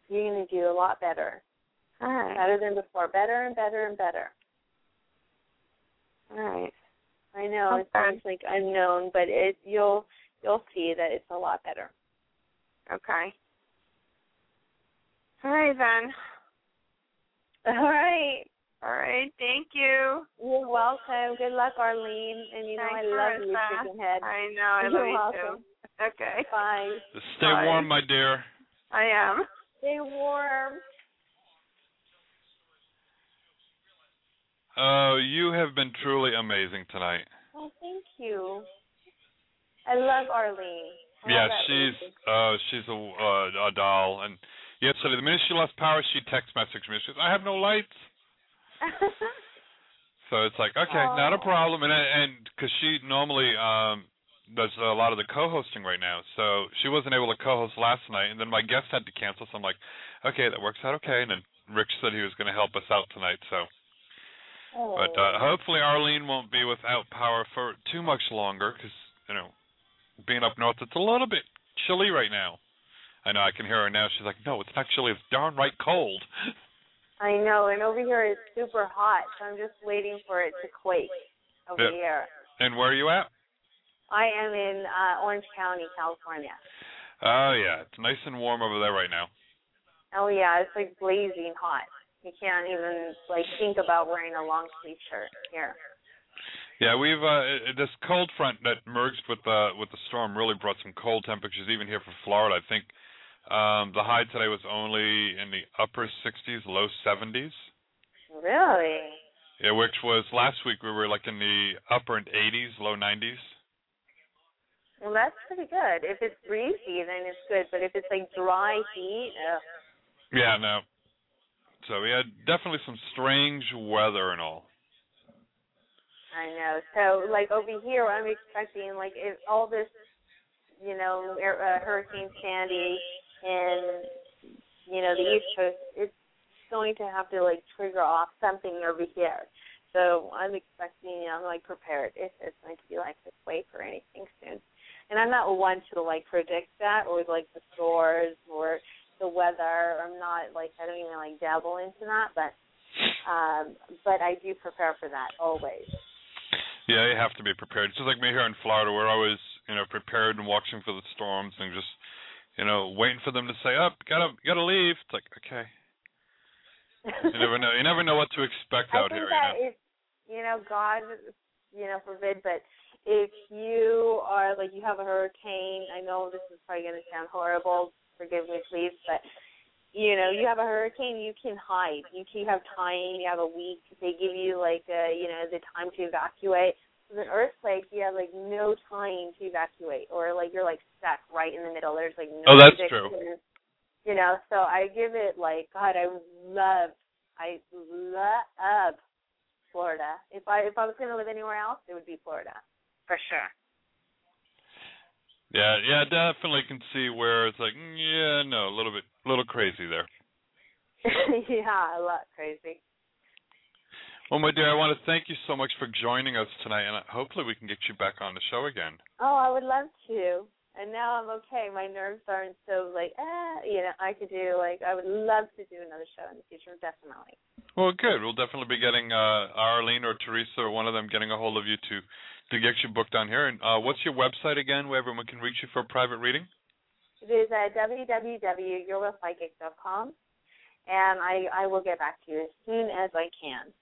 You're going to do a lot better. All right. Better than before. Better and better and better. All right. I know it sounds like unknown, but it you'll you'll see that it's a lot better. Okay. All right then. All right. All right. Thank you. You're welcome. Good luck, Arlene. And you know Thanks, I love you, Marissa. chicken head. I know. I <laughs> You're love you welcome. too. Okay. Bye. Stay Bye. warm, my dear. I am. Stay warm. Oh, you have been truly amazing tonight. Oh, thank you. I love Arlene. I Yeah, love she's lady. uh she's a uh, a doll, and yesterday the minute she lost power, she text messaged me. She goes, "I have no lights." So it's like, okay, not a Oh. problem, and and because she normally um does a lot of the co-hosting right now, so she wasn't able to co-host last night, and then my guest had to cancel. So I'm like, okay, that works out okay. And then Rich said he was going to help us out tonight, so. But uh, hopefully Arlene won't be without power for too much longer, because you know, being up north, it's a little bit chilly right now. I know I can hear her now. She's like, no, it's not chilly. It's darn right cold. <laughs> I know, and over here it's super hot, so I'm just waiting for it to quake over Yeah. here. And where are you at? I am in uh, Orange County, California. Oh yeah, it's nice and warm over there right now. Oh yeah, it's like blazing hot. You can't even like think about wearing a long sleeve shirt here. Yeah, we've uh this cold front that merged with the with the storm really brought some cold temperatures even here for Florida. I think um the high today was only in the upper 60s, low 70s. Really? Yeah, which was last week we were like in the upper 80s, low 90s. Well, that's pretty good. If it's breezy, then it's good. But if it's like dry heat, ugh. Yeah, no. So we had definitely some strange weather and all. I know. So like over here, I'm expecting like if all this, you know, uh, Hurricane Sandy and you know the East Coast, it's going to have to like trigger off something over here. So I'm expecting, I'm like prepared if it's going to be like this quake or anything soon. And I'm not one to like predict that or like the stores or the weather. I'm not like I don't even like dabble into that, but um but I do prepare for that always. Yeah, you have to be prepared. It's just like me here in Florida, we're always, you know, prepared and watching for the storms and just, you know, waiting for them to say, "Up, gotta, gotta leave." It's like, okay, you never know. You never know what to expect <laughs> I out think here. that You know? if you know, God, you know, forbid, but if you are like you have a hurricane, I know this is probably going to sound horrible. Forgive me, please, but you know, you have a hurricane, you can hide. You can have time. You have a week. They give you like uh, you know the time to evacuate. With an earthquake, you have like no time to evacuate, or like you're like stuck right in the middle. There's like no. Oh, that's true. You know, so I give it like God. I love, I love Florida. If I if I was to live anywhere else, it would be Florida for sure. Yeah, yeah, definitely can see where it's like, mm, yeah, no, a little bit, a little crazy there. <laughs> yeah, a lot crazy. Well, my dear, I want to thank you so much for joining us tonight, and hopefully we can get you back on the show again. Oh, I would love to. And now I'm okay. My nerves aren't so like, eh, you know, I could do like I would love to do another show in the future, definitely. Well, good. We'll definitely be getting uh, Arlene or Teresa or one of them getting a hold of you to to get you booked on here. And uh, what's your website again, where everyone can reach you for a private reading? It is at www.yourrealpsychic.com, and I I will get back to you as soon as I can.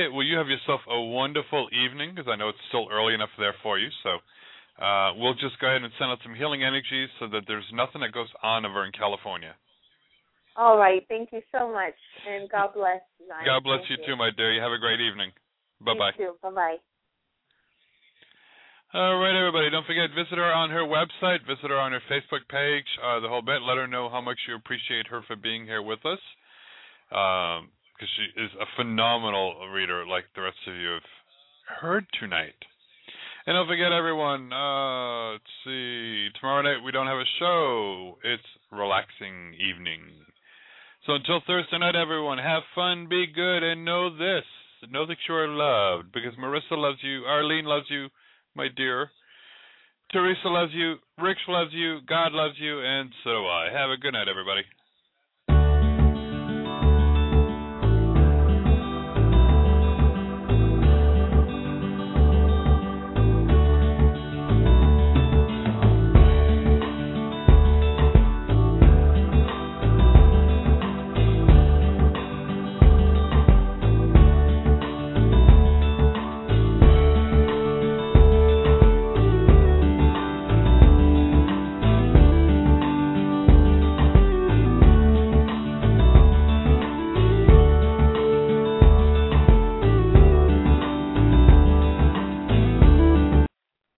Okay. <laughs> Well, you have yourself a wonderful evening because I know it's still early enough there for you. So uh, we'll just go ahead and send out some healing energies so that there's nothing that goes on over in California. All right. Thank you so much, and God bless. Zion. God bless Thank you too, my dear. You have a great evening. Bye bye. You too. Bye bye. All right, everybody. Don't forget, visit her on her website, visit her on her Facebook page, uh, the whole bit. Let her know how much you appreciate her for being here with us. Because she is a phenomenal reader, like the rest of you have heard tonight. And don't forget, everyone, uh, let's see, tomorrow night we don't have a show. It's relaxing evening. So until Thursday night, everyone, have fun, be good, and know this. Know that you are loved because Marissa loves you, Arlene loves you, my dear. Teresa loves you, Rich loves you, God loves you, and so do I. Have a good night, everybody.